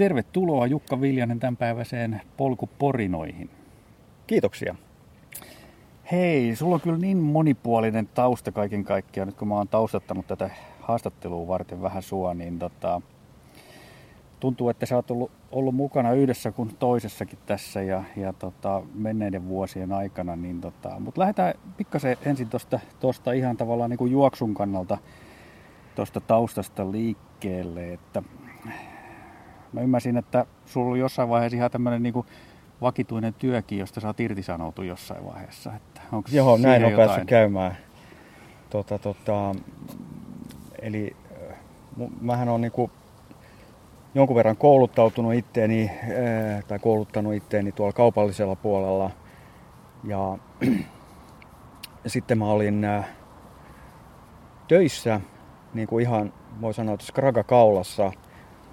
Tervetuloa Jukka Viljanen tämänpäiväiseen polkuporinoihin. Kiitoksia. Hei, sulla on kyllä niin monipuolinen tausta kaiken kaikkiaan. Nyt kun mä oon taustattanut tätä haastattelua varten vähän sua, niin tota, tuntuu, että sä oot ollut, ollut mukana yhdessä kuin toisessakin tässä ja, ja tota, menneiden vuosien aikana. Niin tota, Mutta lähdetään pikkasen ensin tuosta tosta ihan tavallaan niin kuin juoksun kannalta tuosta taustasta liikkeelle. Että mä ymmärsin, että sulla oli jossain vaiheessa ihan tämmöinen niin vakituinen työkin, josta sä oot irtisanoutu jossain vaiheessa. Että onko Joo, näin on jotain? päässyt käymään. Tota, tota, eli mähän on niin kuin jonkun verran kouluttautunut itteeni tai kouluttanut itteeni tuolla kaupallisella puolella. Ja, ja sitten mä olin töissä niin kuin ihan voi sanoa, että skraga kaulassa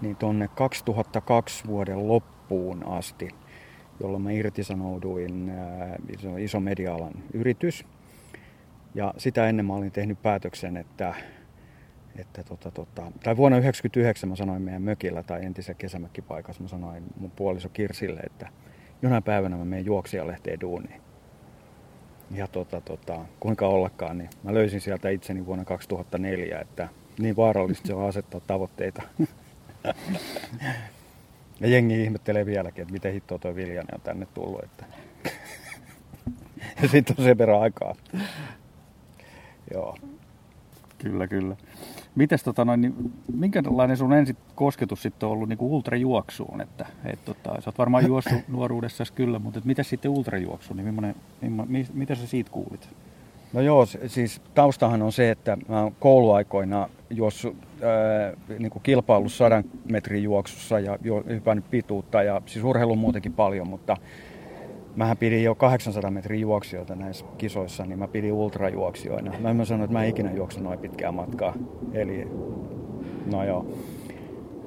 niin tuonne 2002 vuoden loppuun asti, jolloin mä irtisanouduin iso, iso media-alan yritys. Ja sitä ennen mä olin tehnyt päätöksen, että, että tota, tota, tai vuonna 1999 mä sanoin meidän mökillä tai entisessä kesämökkipaikassa, mä sanoin mun puoliso Kirsille, että jonain päivänä mä menen juoksijalehteen duuniin. Ja tota, tota, kuinka ollakaan, niin mä löysin sieltä itseni vuonna 2004, että niin vaarallista se on asettaa tavoitteita. Ja jengi ihmettelee vieläkin, että miten hittoa toi Viljanen on tänne tullut. Että... ja sitten on sen verran aikaa. Joo. Kyllä, kyllä. Mites tota noin, niin minkälainen sun ensi kosketus sitten on ollut niin kuin ultrajuoksuun? Että, et, tota, sä oot varmaan juossut nuoruudessasi kyllä, mutta mitä sitten ultrajuoksu, niin millainen, millainen, mitä sä siitä kuulit? No joo, siis taustahan on se, että mä oon kouluaikoina juossut ää, niin kilpailu sadan metrin juoksussa ja hypännyt pituutta ja siis urheilu muutenkin paljon, mutta mähän pidin jo 800 metrin juoksijoita näissä kisoissa, niin mä pidin ultrajuoksijoina. Mä en sano, että mä en ikinä juokse noin pitkää matkaa. Eli, no joo.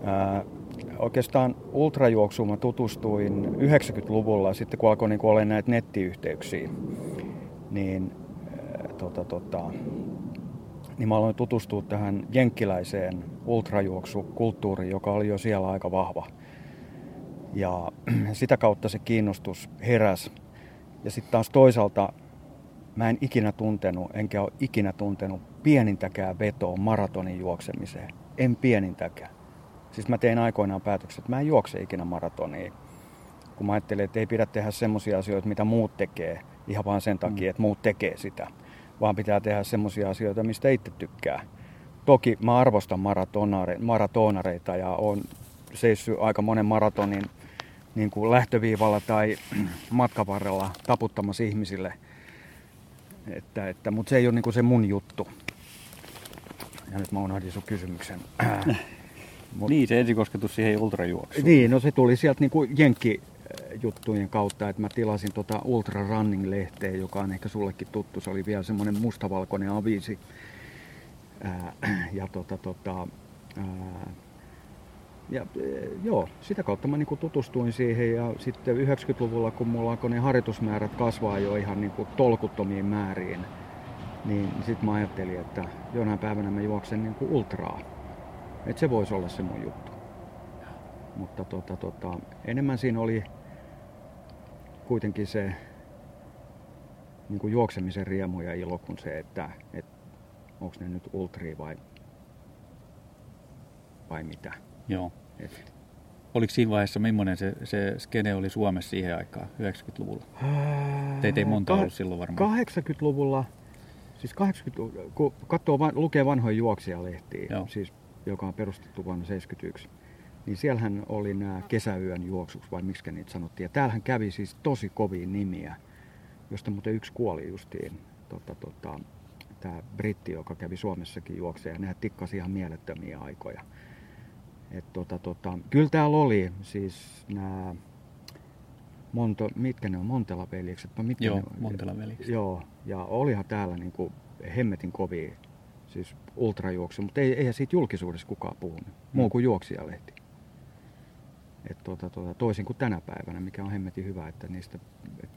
Ää, oikeastaan ultrajuoksuun mä tutustuin 90-luvulla, sitten kun alkoi niin olla näitä nettiyhteyksiä, niin tota, tota, niin mä aloin tutustua tähän jenkkiläiseen ultrajuoksukulttuuriin, joka oli jo siellä aika vahva. Ja sitä kautta se kiinnostus heräs. Ja sitten taas toisaalta mä en ikinä tuntenut, enkä ole ikinä tuntenut pienintäkään vetoa maratonin juoksemiseen. En pienintäkään. Siis mä tein aikoinaan päätöksen, että mä en juokse ikinä maratonia. Kun mä ajattelin, että ei pidä tehdä semmoisia asioita, mitä muut tekee, ihan vaan sen takia, mm. että muut tekee sitä vaan pitää tehdä semmoisia asioita, mistä itse tykkää. Toki mä arvostan maratonareita ja on seissyt aika monen maratonin niin kuin lähtöviivalla tai matkavarrella taputtamassa ihmisille. Että, että, mutta se ei ole niin kuin se mun juttu. Ja nyt mä unohdin sun kysymyksen. Mut, niin, se ensikosketus siihen ultrajuoksuun. Niin, no se tuli sieltä niin kuin Jenkki juttujen kautta, että mä tilasin tota Ultra Running-lehteä, joka on ehkä sullekin tuttu. Se oli vielä semmoinen mustavalkoinen aviisi. Ää, ja tota, tota, ää, ja joo, sitä kautta mä niinku tutustuin siihen ja sitten 90-luvulla, kun mulla alkoi ne harjoitusmäärät kasvaa jo ihan niinku tolkuttomiin määriin, niin sitten mä ajattelin, että jonain päivänä mä juoksen niinku ultraa. Että se voisi olla se mun juttu. Mutta tota, tota, enemmän siinä oli kuitenkin se niin kuin juoksemisen riemu ja ilo kuin se, että, että onko ne nyt ultri vai, vai mitä. Joo. Et. Oliko siinä vaiheessa, millainen se, se skene oli Suomessa siihen aikaan, 90-luvulla? Teitä ei monta ollut silloin varmaan. 80-luvulla, siis 80 kun katsoo, lukee vanhoja juoksijalehtiä, Joo. siis, joka on perustettu vuonna 1971, niin siellähän oli nämä kesäyön juoksuksi, vai miksi niitä sanottiin. Ja täällähän kävi siis tosi kovia nimiä, josta muuten yksi kuoli justiin. Tota, tota, tämä britti, joka kävi Suomessakin juokseen, ja nehän tikkasi ihan mielettömiä aikoja. Et, tota, tota, kyllä täällä oli siis nämä Monto, mitkä ne on, Montela-veljekset? Mitkä joo, Montela-veljekset. Joo, ja olihan täällä niin kuin hemmetin kovia siis ultrajuoksu, mutta ei, eihän siitä julkisuudessa kukaan puhunut, muu mm. kuin juoksijalehti. Et tuota, tuota, toisin kuin tänä päivänä, mikä on hemmetin hyvä, että niistä et,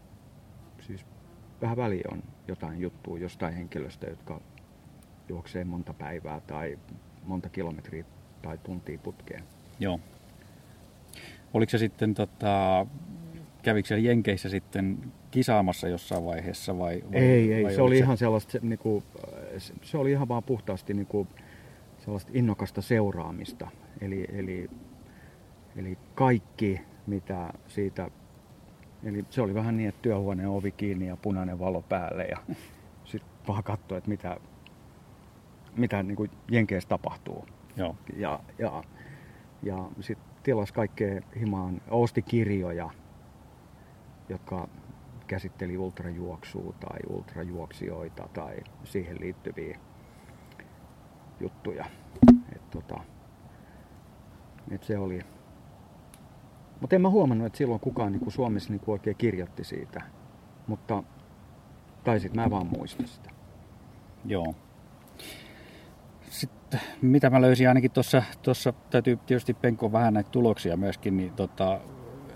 siis vähän väliä on jotain juttua jostain henkilöstä, jotka juoksee monta päivää tai monta kilometriä tai tuntia putkeen. Joo. Oliko se sitten, tota, kävikö se Jenkeissä sitten kisaamassa jossain vaiheessa vai? vai ei, ei. vai se oli oliko ihan sellaista, se, niinku, se- se oli ihan vaan puhtaasti niinku, sellaista innokasta seuraamista. Eli, eli, eli kaikki, mitä siitä, eli se oli vähän niin, että työhuoneen ovi kiinni ja punainen valo päälle ja sitten vaan katsoa, että mitä, mitä niinku Jenkeissä tapahtuu. Joo, Ja, ja, ja sitten tilas kaikkea himaan, osti kirjoja, jotka käsitteli ultrajuoksua tai ultrajuoksijoita tai siihen liittyviä juttuja. Et tota, et se oli. Mutta en mä huomannut, että silloin kukaan niinku Suomessa niinku oikein kirjoitti siitä. Mutta, tai sit mä vaan muistan sitä. joo. Sitten mitä mä löysin ainakin tuossa, tuossa täytyy tietysti penkoa vähän näitä tuloksia myöskin, niin tota,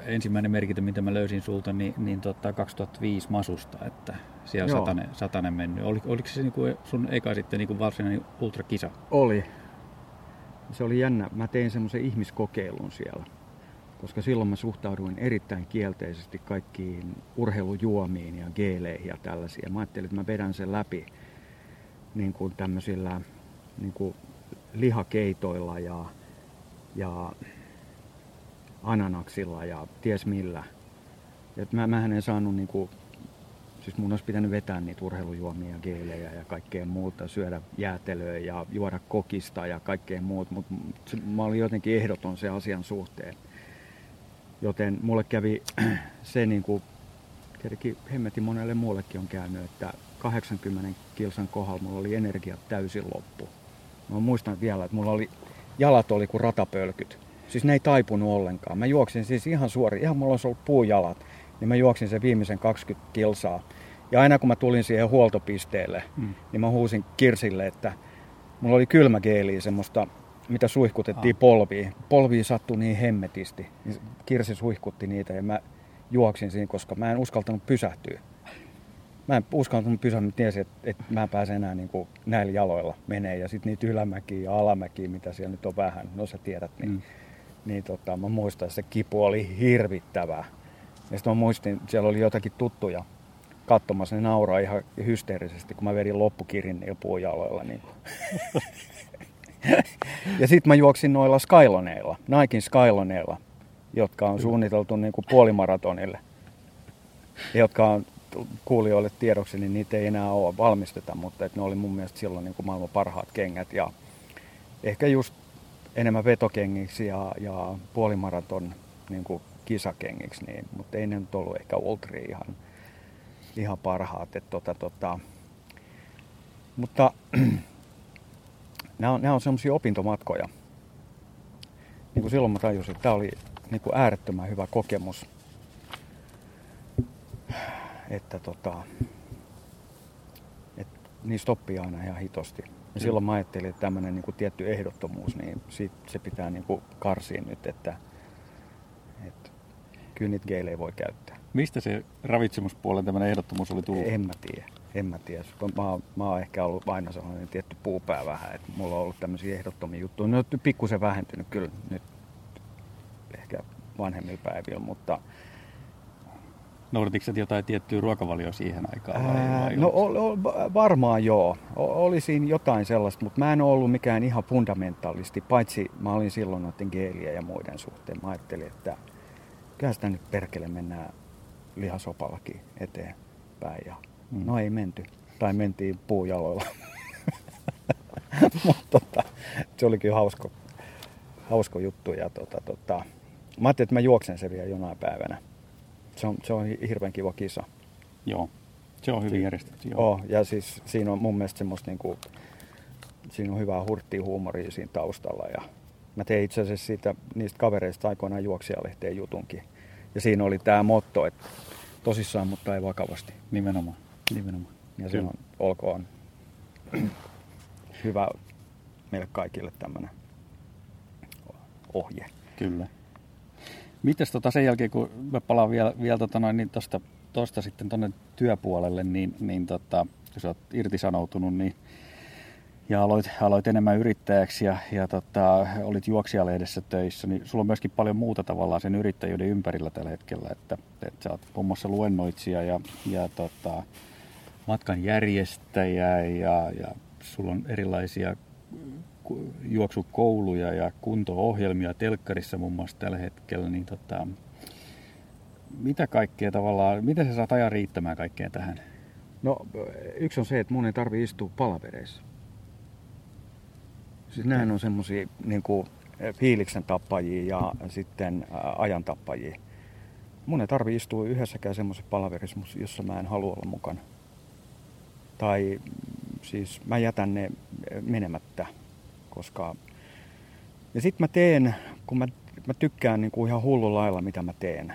ensimmäinen merkintä, mitä mä löysin sulta, niin, niin tota 2005 Masusta, että siellä Joo. satanen, satanen mennyt. Oli, oliko se niinku sun eka sitten niinku varsinainen ultrakisa? Oli. Se oli jännä. Mä tein semmoisen ihmiskokeilun siellä. Koska silloin mä suhtauduin erittäin kielteisesti kaikkiin urheilujuomiin ja geeleihin ja tällaisia. Mä ajattelin, että mä vedän sen läpi niin kuin tämmöisillä niin kuin lihakeitoilla ja, ja ananaksilla ja ties millä. Et mä, mähän en saanut niin kuin, siis mun olisi pitänyt vetää niitä urheilujuomia, geelejä ja kaikkea muuta, syödä jäätelöä ja juoda kokista ja kaikkea muuta, mutta mä olin jotenkin ehdoton se asian suhteen. Joten mulle kävi se niin kuin, tietenkin hemmetin monelle muullekin on käynyt, että 80 kilsan kohdalla mulla oli energiat täysin loppu. Mä muistan vielä, että mulla oli, jalat oli kuin ratapölkyt. Siis ne ei taipunut ollenkaan. Mä juoksin siis ihan suori, ihan mulla olisi ollut puujalat, niin mä juoksin sen viimeisen 20 kilsaa. Ja aina kun mä tulin siihen huoltopisteelle, Mm. niin mä huusin Kirsille, että mulla oli kylmägeeliä semmoista, mitä suihkutettiin Ah. polviin. Polviin sattui niin hemmetisti. Niin Kirsi suihkutti niitä ja mä juoksin siinä, koska mä en uskaltanut pysähtyä. Mä en uskaltanut pysähtyä, tiesin, että, että mä en pääse enää niin kuin näillä jaloilla menee. Ja sitten niitä ylämäkiä ja alamäkiä, mitä siellä nyt on vähän, no sä tiedät, niin, Mm. niin tota, mä muistan, että se kipu oli hirvittävää. Ja sitten mä muistin, siellä oli jotakin tuttuja katsomassa, ne nauraa ihan hysteerisesti, kun mä vedin loppukirin niillä puujaloilla. Niin. ja sitten mä juoksin noilla Skyloneilla, Nikein Skyloneilla, jotka on suunniteltu niin kuin puolimaratonille. Ja jotka on kuulijoille tiedoksi, niin niitä ei enää ole valmisteta, mutta että ne oli mun mielestä silloin niin kuin maailman parhaat kengät. Ja ehkä just enemmän vetokengiksi ja, ja puolimaraton niin kuin kisakengiksi, niin, mutta ei ne nyt ollut ehkä ultri ihan, ihan parhaat. Et tota, tota. Mutta nämä on, nämä on semmoisia opintomatkoja. Niin kuin silloin mä tajusin, että tämä oli niin kuin äärettömän hyvä kokemus. Että tota, että niistä oppii aina ihan hitosti. Ja silloin mä ajattelin, että tämmöinen niin kuin tietty ehdottomuus, niin siitä, se pitää niin kuin karsia nyt, että, että kyllä niitä geilejä voi käyttää. Mistä se ravitsemuspuolen tämmöinen ehdottomuus oli tullut? En mä tiedä. En mä tiedä. Mä, oon- mä oon ehkä ollut aina sellainen tietty puupää vähän, että mulla on ollut tämmöisiä ehdottomia juttuja. Ne on nyt pikkusen vähentynyt kyllä nyt ehkä vanhemmilla päivillä, mutta Noudatitko jotain tiettyä ruokavalioa siihen aikaan? Vai, ää, vai no o, o, varmaan joo. O, oli siinä jotain sellaista, mutta mä en ole ollut mikään ihan fundamentalisti, paitsi mä olin silloin noiden geelien ja muiden suhteen. Mä ajattelin, että kyllä sitä nyt perkele mennään lihasopallakin eteenpäin. Ja. No ei menty. Tai mentiin puujaloilla. Mutta tota, se olikin hausko, hausko juttu. Ja tota, tota, mä ajattelin, että mä juoksen se vielä jonain päivänä. Se on, se on hirveän kiva kisa. Joo, se on hyvin järjestetty. Joo. Oh, ja siis siinä on mun mielestä semmoista niinku, siinä on hyvää hurttia huumoria siinä taustalla. Ja mä tein itse asiassa siitä, niistä kavereista aikoinaan juoksijalehteen jutunkin. Ja siinä oli tämä motto, että tosissaan, mutta ei vakavasti. Nimenomaan. Nimenomaan. Ja se on, olkoon hyvä meille kaikille tämmöinen ohje. Kyllä. Mites tota sen jälkeen, kun mä palaan vielä, vielä tota noin, niin tosta, tosta sitten tonne työpuolelle, niin, niin tota, kun sä oot irtisanoutunut, niin ja aloit, aloit enemmän yrittäjäksi ja, ja tota, olit juoksijalehdessä töissä, niin sulla on myöskin paljon muuta tavallaan sen yrittäjyyden ympärillä tällä hetkellä, että, että sä oot muun muassa luennoitsija ja, ja tota, matkan järjestäjä ja, ja sulla on erilaisia juoksukouluja ja kunto-ohjelmia telkkarissa muun muassa tällä hetkellä, niin tota, mitä kaikkea tavallaan, miten sä saat ajan riittämään kaikkeen tähän? No yksi on se, että mun ei tarvi istua palavereissa. Siis nämähän on semmoisia niin fiiliksen tappajia ja sitten ajan tappajia. Mun ei tarvi istua yhdessäkään semmoisessa palaverissa, jossa mä en halua olla mukana. Tai siis mä jätän ne menemättä, koska... Ja sitten mä teen, kun mä, mä tykkään niin kuin ihan hullu lailla, mitä mä teen,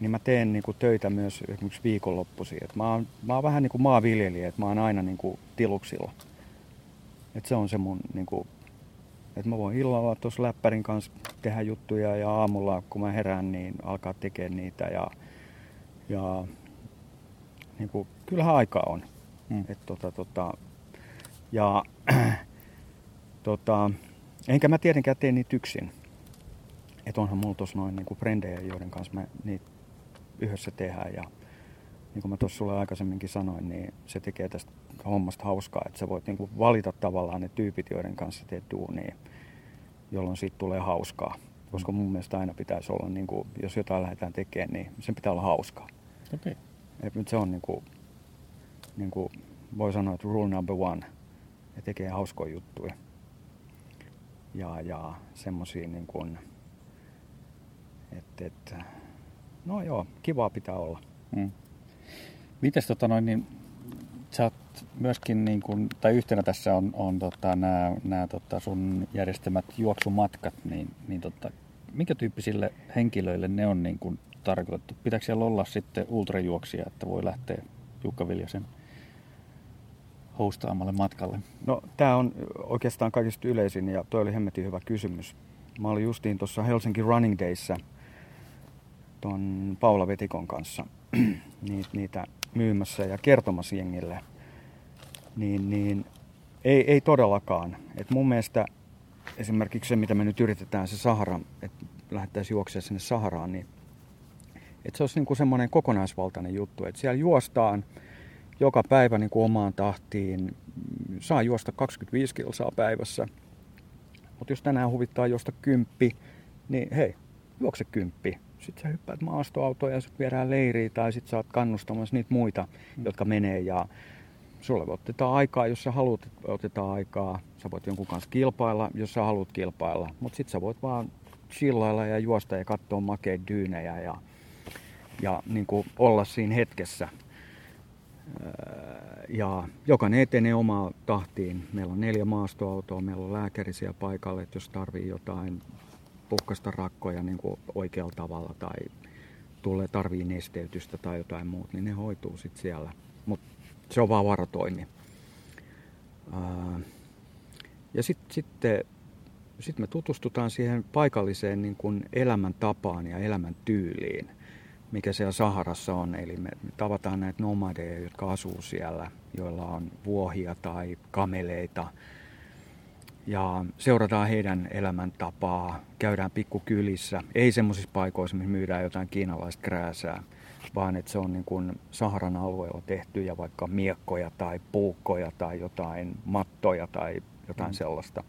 niin mä teen niin kuin töitä myös esimerkiksi viikonloppuisin. Et mä, oon, mä oon vähän niin kuin maanviljelijä, että mä oon aina niin kuin tiluksilla. Et se on se mun niin kuin, että mä voin illalla tuossa läppärin kanssa tehdä juttuja ja aamulla kun mä herään, niin alkaa tekemään niitä. Ja, ja niin kuin, kyllähän aikaa on. Mm. Et, tota, tota, ja tota, enkä mä tietenkään tee niitä yksin. Että onhan mulla tuossa noin niin frendejä, joiden kanssa me niitä yhdessä tehdään. Ja niin kuin mä tuossa sulle aikaisemminkin sanoin, niin se tekee tästä hommasta hauskaa, että sä voit niin kuin valita tavallaan ne tyypit, joiden kanssa teet duunia, jolloin siitä tulee hauskaa. Koska mun mielestä aina pitäisi olla, niin kuin, jos jotain lähdetään tekemään, niin sen pitää olla hauskaa. Okay. Et nyt se on niin kuin, niin kuin voi sanoa, että rule number one. Ja tekee hauskoja juttuja. Ja, ja semmosia niin kuin, että, että no joo, kivaa pitää olla. Mm. Mites tota noin, niin sä oot myöskin, niin kun, tai yhtenä tässä on, on tota, nämä, tota sun järjestämät juoksumatkat, niin, niin tota, minkä tyyppisille henkilöille ne on niin kun tarkoitettu? Pitääkö siellä olla sitten ultrajuoksia, että voi lähteä Jukka Viljasen hostaamalle matkalle? No tämä on oikeastaan kaikista yleisin ja toi oli hemmetin hyvä kysymys. Mä olin justiin tuossa Helsinki Running Dayssä tuon Paula Vetikon kanssa niitä myymässä ja kertomassa jengille. Niin, niin ei, ei todellakaan. Et mun mielestä esimerkiksi se, mitä me nyt yritetään, se Sahara, että lähdettäisiin juoksemaan sinne Saharaan, niin että se olisi niin kuin semmoinen kokonaisvaltainen juttu, että siellä juostaan joka päivä niin kuin omaan tahtiin. Saa juosta 25 kilsaa päivässä. Mutta jos tänään huvittaa juosta kymppi, niin hei, juokse kymppi. Sitten sä hyppäät maastoautoon ja sitten viedään leiriä tai sitten sä oot kannustamassa niitä muita, mm. jotka menee ja sulle otetaan aikaa, jos sä haluat, otetaan aikaa. Sä voit jonkun kanssa kilpailla, jos sä haluat kilpailla. Mutta sitten sä voit vaan chillailla ja juosta ja katsoa makeita dyynejä ja, ja niin kuin olla siinä hetkessä. Ja jokainen etenee omaa tahtiin. Meillä on neljä maastoautoa, meillä on lääkärisiä paikalle, että jos tarvii jotain puhkasta rakkoja niin kuin oikealla tavalla tai tulee tarvii nesteytystä tai jotain muuta, niin ne hoituu sitten siellä. Mutta se on vaan varotoimi. Ja sitten sit, sit me tutustutaan siihen paikalliseen niin kuin elämäntapaan ja elämäntyyliin – mikä siellä Saharassa on. Eli me tavataan näitä nomadeja, jotka asuu siellä, joilla on vuohia tai kameleita. Ja seurataan heidän elämäntapaa, käydään pikkukylissä, ei semmoisissa paikoissa, missä myydään jotain kiinalaista krääsää, vaan että se on niin kuin Saharan alueella tehtyjä vaikka miekkoja tai puukkoja tai jotain mattoja tai jotain mm. sellaista.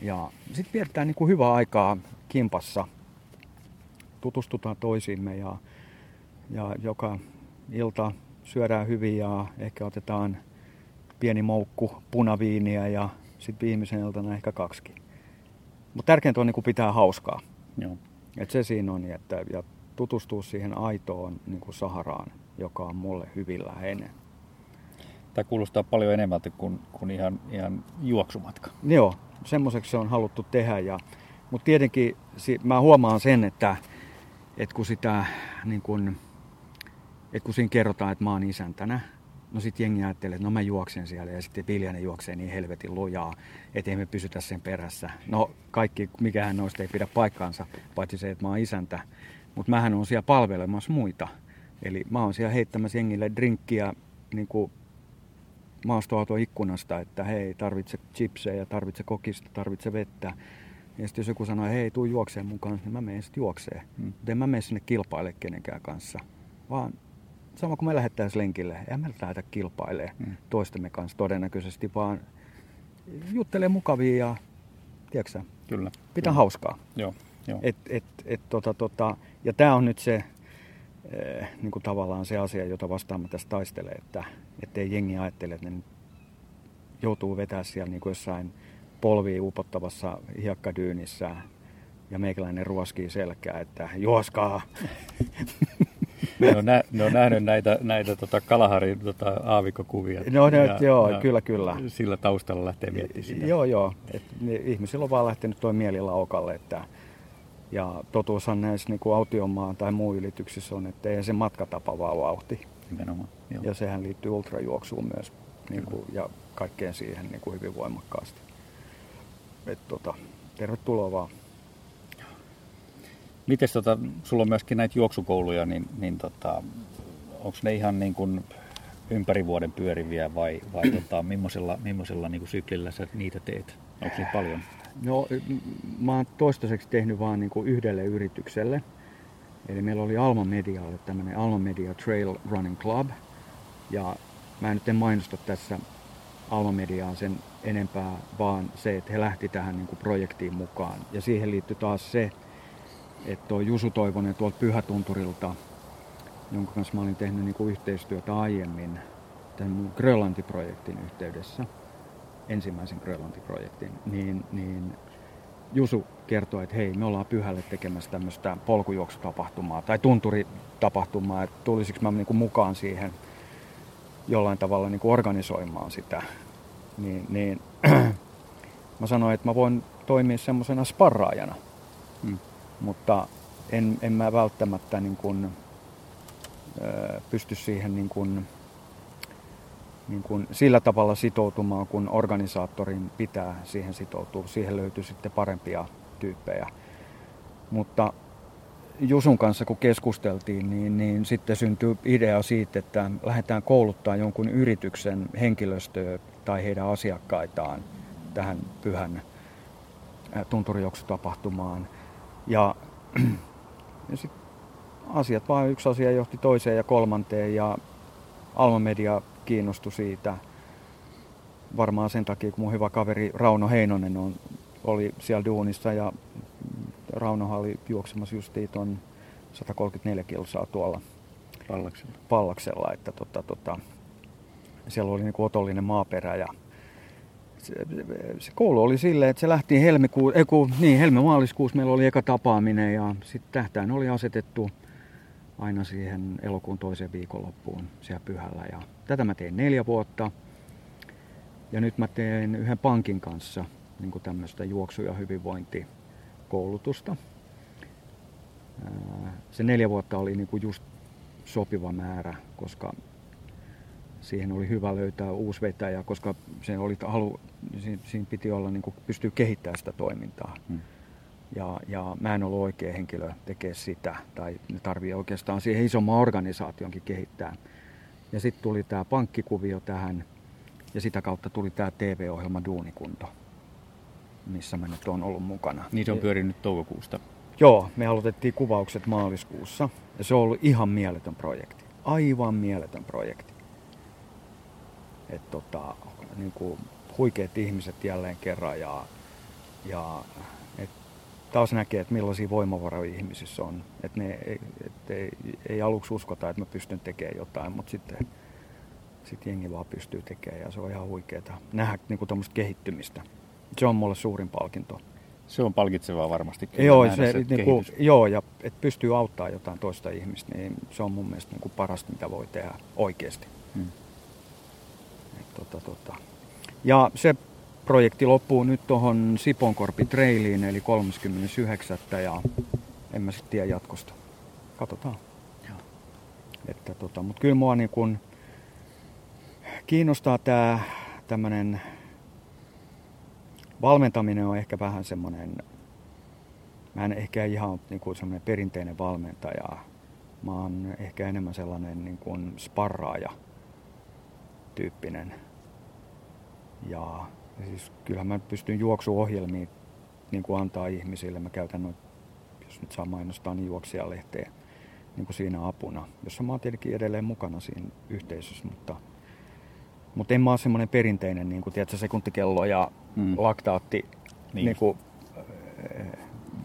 Ja sitten vietetään niin kuin hyvää aikaa kimpassa tutustutaan toisiimme ja, ja joka ilta syödään hyvin ja ehkä otetaan pieni moukku punaviiniä ja sitten viimeisen iltana ehkä kaksi. Mutta tärkeintä on niin pitää hauskaa. Joo. Et se siinä on, että ja tutustua siihen aitoon niin kuin Saharaan, joka on mulle hyvin läheinen. Tämä kuulostaa paljon enemmältä kuin, kuin ihan, ihan juoksumatka. Joo, semmoiseksi se on haluttu tehdä. Ja, mutta tietenkin mä huomaan sen, että että kun sitä niin kun, että kun siinä kerrotaan, että mä oon isäntänä, no sit jengi ajattelee, että no mä juoksen siellä ja sitten Viljanen juoksee niin helvetin lujaa, ettei me pysytä sen perässä. No kaikki, mikähän noista ei pidä paikkaansa, paitsi se, että mä oon isäntä. Mutta mähän on siellä palvelemassa muita. Eli mä oon siellä heittämässä jengille drinkkiä niin kuin maastoauto ikkunasta, että hei, tarvitse chipsejä, tarvitse kokista, tarvitse vettä. Ja sitten jos joku sanoo, hei, tuu juokseen mun kanssa, niin mä menen sitten juokseen. Mm. Mutta en mä mene sinne kilpaile kenenkään kanssa. Vaan sama kuin me lähettäisiin lenkille, en mä lähdetä kilpailemaan mm. toistemme kanssa todennäköisesti, vaan juttelee mukavia ja tiedätkö, Kyllä. pitää kyllä. hauskaa. Joo, joo. Et, et, et, tota, tota, ja tämä on nyt se eh, niin kuin tavallaan se asia, jota vastaan mä tässä taistelen, että ei jengi ajattele, että ne joutuu vetää siellä niin kuin jossain polviin upottavassa hiekkadyynissä ja meikäläinen ruoskii selkää, että juoskaa. Ne on, nä, ne on nähnyt näitä, näitä tota Kalaharin tota, aavikokuvia. No ne, ja, joo, ja kyllä, kyllä. Sillä taustalla lähtee miettimään sitä. Joo, joo. Et ne, ihmisillä on vaan lähtenyt tuo mieli laukalle. Että, ja totuushan näissä niin kuin autiomaan tai muu ylityksissä on, että ei se matkatapa vaan vauhti. Nimenomaan. Joo. Ja sehän liittyy ultrajuoksuun myös niin kuin, ja kaikkeen siihen niin kuin hyvin voimakkaasti. Et, tota, tervetuloa vaan. Miten tota, sulla on myöskin näitä juoksukouluja, niin, niin tota, onko ne ihan niin kuin ympäri vuoden pyöriviä vai, vai tota, millaisella, millaisella niin kuin syklillä sä niitä teet? Onko niitä paljon? No, mä oon toistaiseksi tehnyt vaan niin kuin yhdelle yritykselle. Eli meillä oli Alma Medialle tämmöinen Alma Media Trail Running Club. Ja mä nyt en mainosta tässä Alma Mediaa sen enempää, vaan se, että he lähti tähän niin kuin projektiin mukaan. Ja siihen liittyy taas se, että tuo Jusu Toivonen tuolta Pyhätunturilta, jonka kanssa mä olin tehnyt niin kuin yhteistyötä aiemmin tämän mun Grönlanti-projektin yhteydessä, ensimmäisen Grönlanti-projektin, niin, niin Jusu kertoi, että hei, me ollaan pyhälle tekemässä tämmöistä polkujuoksutapahtumaa tai tunturitapahtumaa, että tulisiko mä niin kuin mukaan siihen jollain tavalla niin kuin organisoimaan sitä. Niin, niin mä sanoin, että mä voin toimia semmoisena sparraajana. Hmm mutta en, en mä välttämättä niin kuin, ö, pysty siihen niin kuin, niin kuin sillä tavalla sitoutumaan, kun organisaattorin pitää siihen sitoutua. Siihen löytyy sitten parempia tyyppejä. Mutta Jusun kanssa kun keskusteltiin, niin, niin sitten syntyi idea siitä, että lähdetään kouluttaa jonkun yrityksen henkilöstöä tai heidän asiakkaitaan tähän pyhän tunturijuoksutapahtumaan. Ja, ja sit asiat vaan yksi asia johti toiseen ja kolmanteen ja Alma Media kiinnostui siitä. Varmaan sen takia, kun mun hyvä kaveri Rauno Heinonen on, oli siellä duunissa ja Raunohan oli juoksemassa justiin ton 134 kilsaa tuolla Pallaksella. Pallaksella että tota, tota, siellä oli niin otollinen maaperä ja se, se koulu oli silleen, että se lähti helmikuun, ei niin, helmi-maaliskuussa meillä oli eka tapaaminen ja sitten tähtäin oli asetettu aina siihen elokuun toisen viikonloppuun siellä pyhällä. Ja tätä mä tein neljä vuotta. Ja nyt mä teen yhden pankin kanssa niin tämmöistä juoksu- ja hyvinvointikoulutusta. Se neljä vuotta oli niin kuin just sopiva määrä, koska siihen oli hyvä löytää uusi vetäjä, koska se oli halu, siinä, piti olla niin kuin pystyä kehittämään sitä toimintaa. Hmm. Ja, ja mä en ollut oikea henkilö tekemään sitä, tai ne tarvii oikeastaan siihen isomman organisaationkin kehittää. Ja sitten tuli tämä pankkikuvio tähän, ja sitä kautta tuli tämä TV-ohjelma Duunikunto, missä mä nyt on ollut mukana. Niin se on pyörinyt toukokuusta. Joo, me aloitettiin kuvaukset maaliskuussa, ja se on ollut ihan mieletön projekti. Aivan mieletön projekti. Et tota, niin kuin huikeat ihmiset jälleen kerran ja, ja et taas näkee, että millaisia voimavaroja ihmisissä on. Että ne et ei, ei aluksi uskota, että mä pystyn tekemään jotain, mutta sitten sit jengi vaan pystyy tekemään ja se on ihan huikeaa nähdä niin kuin kehittymistä. Se on mulle suurin palkinto. Se on palkitsevaa varmasti. Joo, se, se niin kuin, joo, ja että pystyy auttaa jotain toista ihmistä, niin se on mun mielestä niin kuin parasta, mitä voi tehdä oikeasti. Hmm. Tota, tota. Ja se projekti loppuu nyt tuohon Siponkorpi Trailiin, eli 39. ja en mä sitten tiedä jatkosta. Katsotaan. Joo. Että tota, mutta kyllä mua niin kun kiinnostaa tämä tämmöinen valmentaminen on ehkä vähän semmoinen, mä en ehkä ihan niin kuin semmoinen perinteinen valmentaja. Mä oon ehkä enemmän sellainen niin kuin sparraaja tyyppinen Ja, ja siis kyllähän mä pystyn juoksuohjelmiin niin kuin antaa ihmisille. Mä käytän noin, jos nyt saa mainostaa, niin juoksijalehteen niin kuin siinä apuna, jossa mä oon tietenkin edelleen mukana siinä yhteisössä, mutta, mutta en mä ole semmoinen perinteinen niin kuin, tiedätkö, sekuntikello ja mm. laktaatti niin. Niin kuin, äh,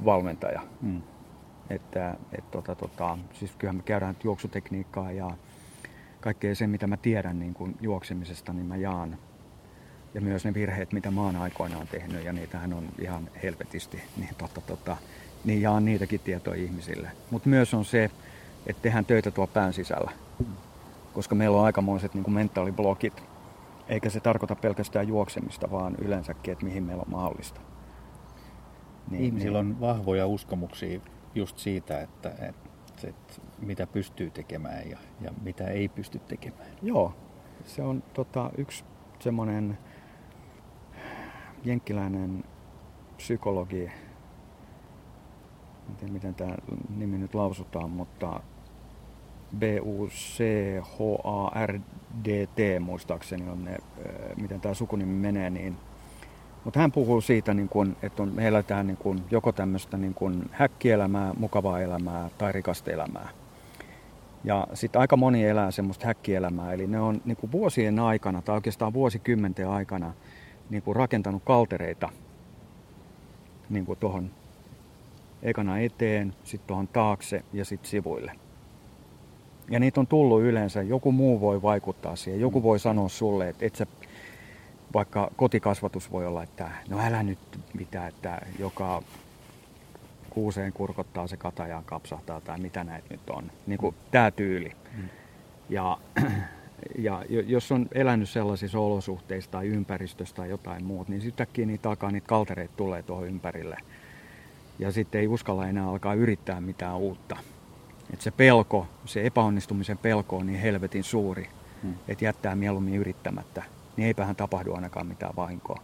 valmentaja. Mm. Että, et, tota, tota, siis kyllähän me käydään juoksutekniikkaa ja kaikkea se, mitä mä tiedän niin kuin juoksemisesta, niin mä jaan. Ja myös ne virheet, mitä mä oon aikoinaan tehnyt, ja niitähän on ihan helvetisti, niin, tota, tota, niin jaan niitäkin tietoja ihmisille. Mutta myös on se, että tehdään töitä tuo pään sisällä. Koska meillä on aikamoiset niin mentaaliblokit. Eikä se tarkoita pelkästään juoksemista, vaan yleensäkin, että mihin meillä on mahdollista. Niin, Ihmisillä niin. on vahvoja uskomuksia just siitä, että, että, että mitä pystyy tekemään ja, ja mitä ei pysty tekemään. Joo, se on tota, yksi semmoinen jenkkiläinen psykologi, en tiedä miten tämä nimi nyt lausutaan, mutta B-U-C-H-A-R-D-T muistaakseni on ne, miten tämä sukunimi menee, niin mutta hän puhuu siitä, niin kun, että on, me eletään niin kun, joko tämmöistä niin kun häkkielämää, mukavaa elämää tai rikasta elämää. Ja sitten aika moni elää semmoista häkkielämää, eli ne on niin vuosien aikana tai oikeastaan vuosikymmenten aikana niin rakentanut kaltereita niin tuohon ekana eteen, sitten tuohon taakse ja sitten sivuille. Ja niitä on tullut yleensä, joku muu voi vaikuttaa siihen, joku voi sanoa sulle, että et sä, vaikka kotikasvatus voi olla, että no älä nyt mitään, että joka kuuseen kurkottaa se katajaan kapsahtaa tai mitä näitä nyt on. Niin kuin tämä tyyli. Mm. Ja, ja jos on elänyt sellaisissa olosuhteissa tai ympäristössä tai jotain muuta, niin sitten niitä alkaa niitä kaltereita tulee tuohon ympärille. Ja sitten ei uskalla enää alkaa yrittää mitään uutta. Et se pelko, se epäonnistumisen pelko on niin helvetin suuri, hmm. että jättää mieluummin yrittämättä. Niin eipähän tapahdu ainakaan mitään vahinkoa.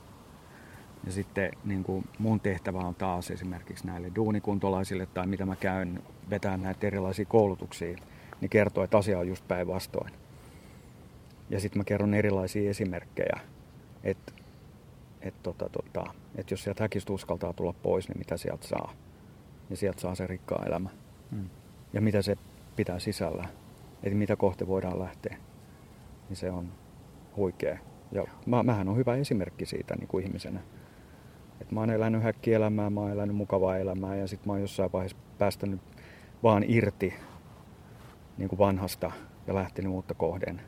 Ja sitten niin kuin mun tehtävä on taas esimerkiksi näille duunikuntolaisille tai mitä mä käyn vetään näitä erilaisia koulutuksia, niin kertoo, että asia on just päinvastoin. Ja sitten mä kerron erilaisia esimerkkejä, että et tota, tota, et jos sieltä häkistä uskaltaa tulla pois, niin mitä sieltä saa. Ja sieltä saa se rikkaa elämä. Mm. Ja mitä se pitää sisällä. Eli mitä kohti voidaan lähteä. Niin se on huikea. Ja mä, mähän on hyvä esimerkki siitä niin kuin ihmisenä. Et mä oon elänyt häkkielämää, mä oon elänyt mukavaa elämää ja sitten mä oon jossain vaiheessa päästänyt vaan irti niin kuin vanhasta ja lähtenyt uutta kohden.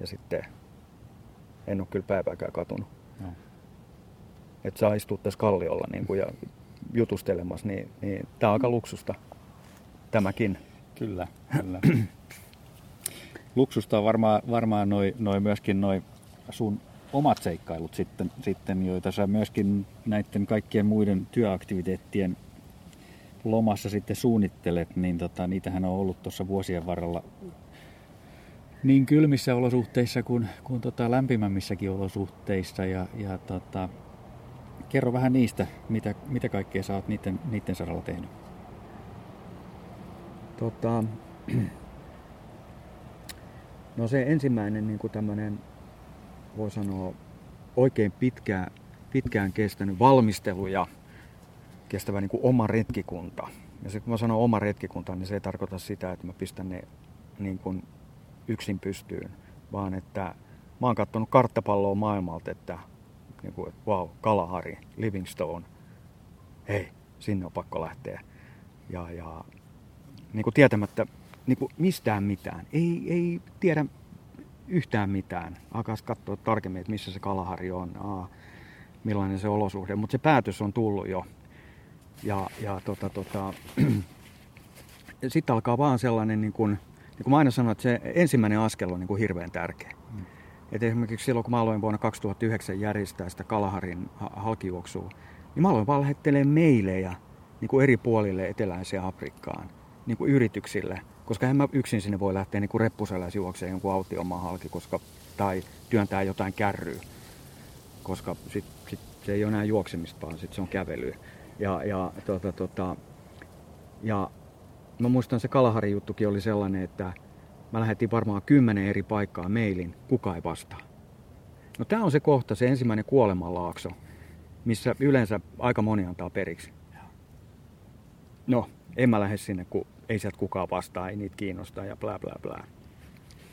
Ja sitten en ole kyllä päivääkään katunut. No että saa istua tässä kalliolla niin kuin, ja jutustelemassa, niin, niin tämä on aika luksusta tämäkin. Kyllä, kyllä. luksusta on varmaan, varmaan noi, noi myöskin noi sun omat seikkailut sitten, sitten, joita sä myöskin näiden kaikkien muiden työaktiviteettien lomassa sitten suunnittelet, niin tota, niitähän on ollut tuossa vuosien varrella niin kylmissä olosuhteissa kuin, kuin tota lämpimämmissäkin olosuhteissa. Ja, ja tota, kerro vähän niistä, mitä, mitä kaikkea sä oot niiden, niiden saralla tehnyt. Tota, no se ensimmäinen niin kuin tämmöinen, voi sanoa, oikein pitkään, pitkään kestänyt valmistelu ja kestävä niin kuin oma retkikunta. Ja se, kun mä sanon oma retkikunta, niin se ei tarkoita sitä, että mä pistän ne niin kuin yksin pystyyn, vaan että mä oon katsonut karttapalloa maailmalta, että niin kuin, että wow, Kalahari, Livingstone, hei, sinne on pakko lähteä. Ja, ja niin kuin tietämättä niin kuin mistään mitään, ei, ei tiedä yhtään mitään. Alkaa katsoa tarkemmin, että missä se Kalahari on, aa, millainen se olosuhde, mutta se päätös on tullut jo. Ja, ja tota, tota, sitten alkaa vaan sellainen, niin kuin, niin kuin mä aina sanon, että se ensimmäinen askel on niin kuin hirveän tärkeä. Mm. Et esimerkiksi silloin, kun mä aloin vuonna 2009 järjestää sitä Kalaharin halkijuoksua, niin mä aloin vaan lähettelemään meilejä niin kuin eri puolille eteläiseen Afrikkaan, niin kuin yrityksille. Koska en mä yksin sinne voi lähteä niin kuin reppuseläis juokseen jonkun autiomaan halki, koska, tai työntää jotain kärryä. Koska sit, sit se ei ole enää juoksemista, vaan sit se on kävelyä. Ja, ja, tota, tota, ja mä muistan se Kalaharin juttukin oli sellainen, että Mä lähetin varmaan kymmenen eri paikkaa mailin, kuka ei vastaa. No tämä on se kohta, se ensimmäinen kuolemanlaakso, missä yleensä aika moni antaa periksi. No, en mä lähde sinne, kun ei sieltä kukaan vastaa, ei niitä kiinnosta ja bla bla bla.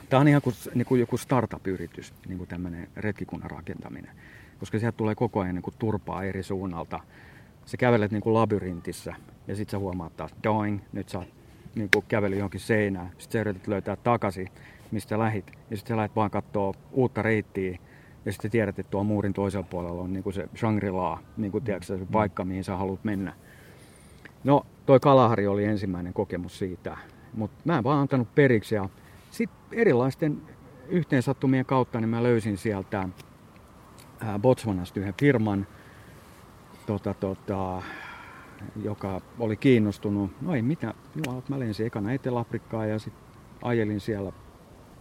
Tämä on ihan kuin, niin kuin joku startup-yritys, niin kuin tämmöinen retkikunnan rakentaminen. Koska sieltä tulee koko ajan niin kuin turpaa eri suunnalta. Sä kävelet niin kuin labyrintissä ja sitten sä huomaat taas, doing, nyt sä niin kuin käveli johonkin seinään. Sitten sä yrität löytää takaisin, mistä lähit. Ja sitten sä lähdet vaan katsoa uutta reittiä. Ja sitten tiedät, että tuolla muurin toisella puolella on niin kuin se Shangri-La, niin kuin, tiedätkö, se paikka, mihin sä haluat mennä. No, toi Kalahari oli ensimmäinen kokemus siitä. Mutta mä en vaan antanut periksi ja sitten erilaisten yhteensattumien kautta niin mä löysin sieltä Botswanasta yhden firman, tota, tota, joka oli kiinnostunut. No ei mitään, Jumala, mä lensin ekana Etelä-Afrikkaan ja sitten ajelin siellä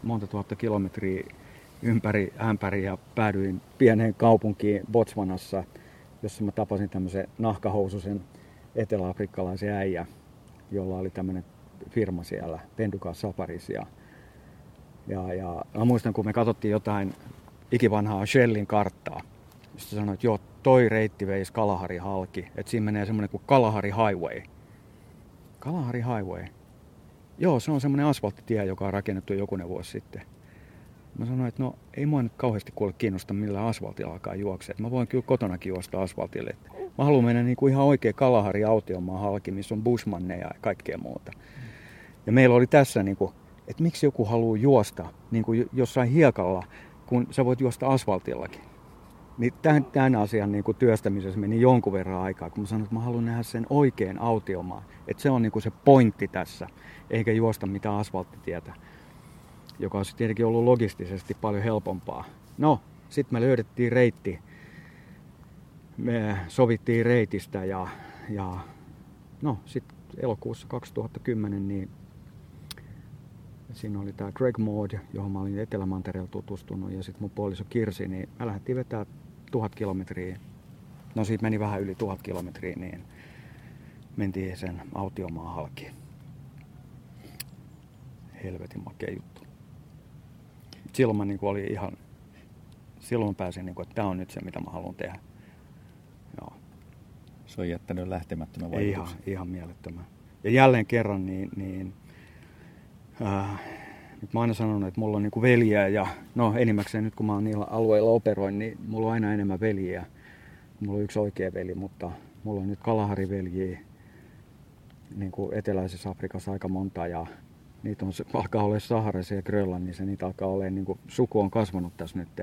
monta tuhatta kilometriä ympäri ämpäri ja päädyin pieneen kaupunkiin Botswanassa, jossa mä tapasin tämmöisen nahkahoususen etelä-afrikkalaisen äijä, jolla oli tämmöinen firma siellä, Penduka Safaris. Ja, ja, ja mä muistan, kun me katsottiin jotain ikivanhaa Shellin karttaa, sitten sanoin, että joo, toi reitti veisi Kalahari halki, että siinä menee semmoinen kuin Kalahari Highway. Kalahari Highway. Joo, se on semmoinen asfalttitie, joka on rakennettu jokunen vuosi sitten. Mä sanoin, että no ei mua nyt kauheasti kuule kiinnosta millä asfaltilla alkaa juoksea. Mä voin kyllä kotonakin juosta asfaltille. Mä haluan mennä niin kuin ihan oikein Kalahari autiomaan halki, missä on bushmanneja ja kaikkea muuta. Ja meillä oli tässä, niin kuin, että miksi joku haluaa juosta niin kuin jossain hiekalla, kun sä voit juosta asfaltillakin. Niin tämän, tämän asian niin kuin työstämisessä meni jonkun verran aikaa, kun mä sanoin, että mä haluan nähdä sen oikein autiomaan. Että se on niin kuin se pointti tässä, eikä juosta mitään asfalttitietä, joka olisi tietenkin ollut logistisesti paljon helpompaa. No, sitten me löydettiin reitti. Me sovittiin reitistä ja, ja no, sitten elokuussa 2010 niin Siinä oli tämä Greg Maud, johon mä olin Etelämantereella tutustunut, ja sitten mun puoliso Kirsi, niin mä lähdettiin vetää tuhat kilometriä. No siitä meni vähän yli tuhat kilometriä, niin mentiin sen autiomaan halki. Helvetin makea juttu. Silloin mä niin oli ihan, silloin pääsin, niin kuin, että tämä on nyt se, mitä mä haluan tehdä. Se on jättänyt lähtemättömän vaikutuksen. Ihan, ihan mielettömän. Ja jälleen kerran, niin, niin Äh, nyt mä oon aina sanonut, että mulla on niinku veljeä ja no enimmäkseen nyt kun mä oon niillä alueilla operoin, niin mulla on aina enemmän veljiä. Mulla on yksi oikea veli, mutta mulla on nyt kalahariveljiä niin kuin eteläisessä Afrikassa aika monta ja niitä on, alkaa olla Saharassa ja Grönlannissa, niitä alkaa olla, niin kuin suku on kasvanut tässä nyt.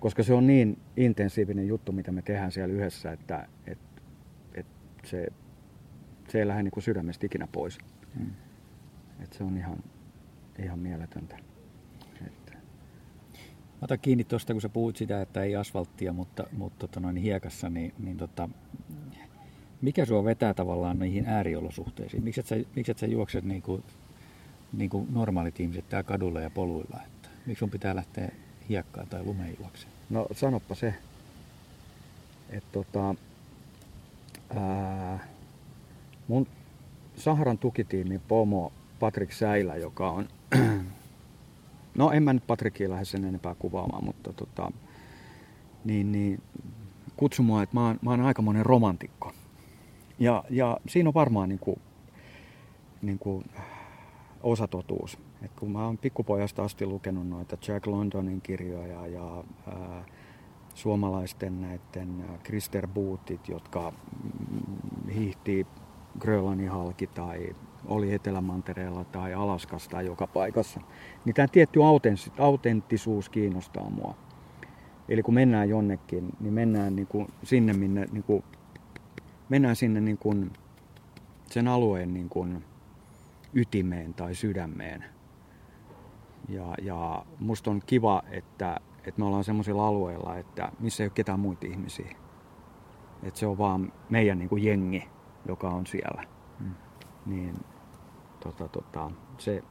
Koska se on niin intensiivinen juttu, mitä me tehdään siellä yhdessä, että, että se, se ei lähde niin kuin sydämestä ikinä pois. Hmm. Et se on ihan, ihan mieletöntä. Että. Mä otan kiinni tuosta, kun sä puhuit sitä, että ei asfalttia, mutta, mutta tota noin hiekassa, niin, niin tota, mikä sua vetää tavallaan niihin ääriolosuhteisiin? Miksi et sä, miksi et sä juokset niin kuin, niin kuin normaalit ihmiset täällä kadulla ja poluilla? Että miksi sun pitää lähteä hiekkaan tai lumeen juokseen? No sanoppa se, että tota, ää, mun Saharan tukitiimin pomo Patrik Säilä, joka on, no en mä nyt Patrikia lähde sen enempää kuvaamaan, mutta tota, niin, niin kutsu mua, että mä oon, mä oon aikamoinen romantikko. Ja, ja siinä on varmaan niin kuin, niin kuin osatotuus. Et kun mä oon pikkupojasta asti lukenut noita Jack Londonin kirjoja ja ää, suomalaisten näiden Krister Bootit, jotka mm, hiihtii Grönlannin halki tai oli Etelämantereella tai Alaskassa tai joka paikassa, niin tämä tietty autenttisuus kiinnostaa mua. Eli kun mennään jonnekin, niin mennään niin kuin sinne, minne, niin kuin, mennään sinne niin kuin sen alueen niin kuin ytimeen tai sydämeen. Ja, ja musta on kiva, että, että me ollaan semmoisilla alueilla, että missä ei ole ketään muita ihmisiä. Että se on vaan meidän niin kuin jengi, joka on siellä. Hmm. Niin tota, tota, se,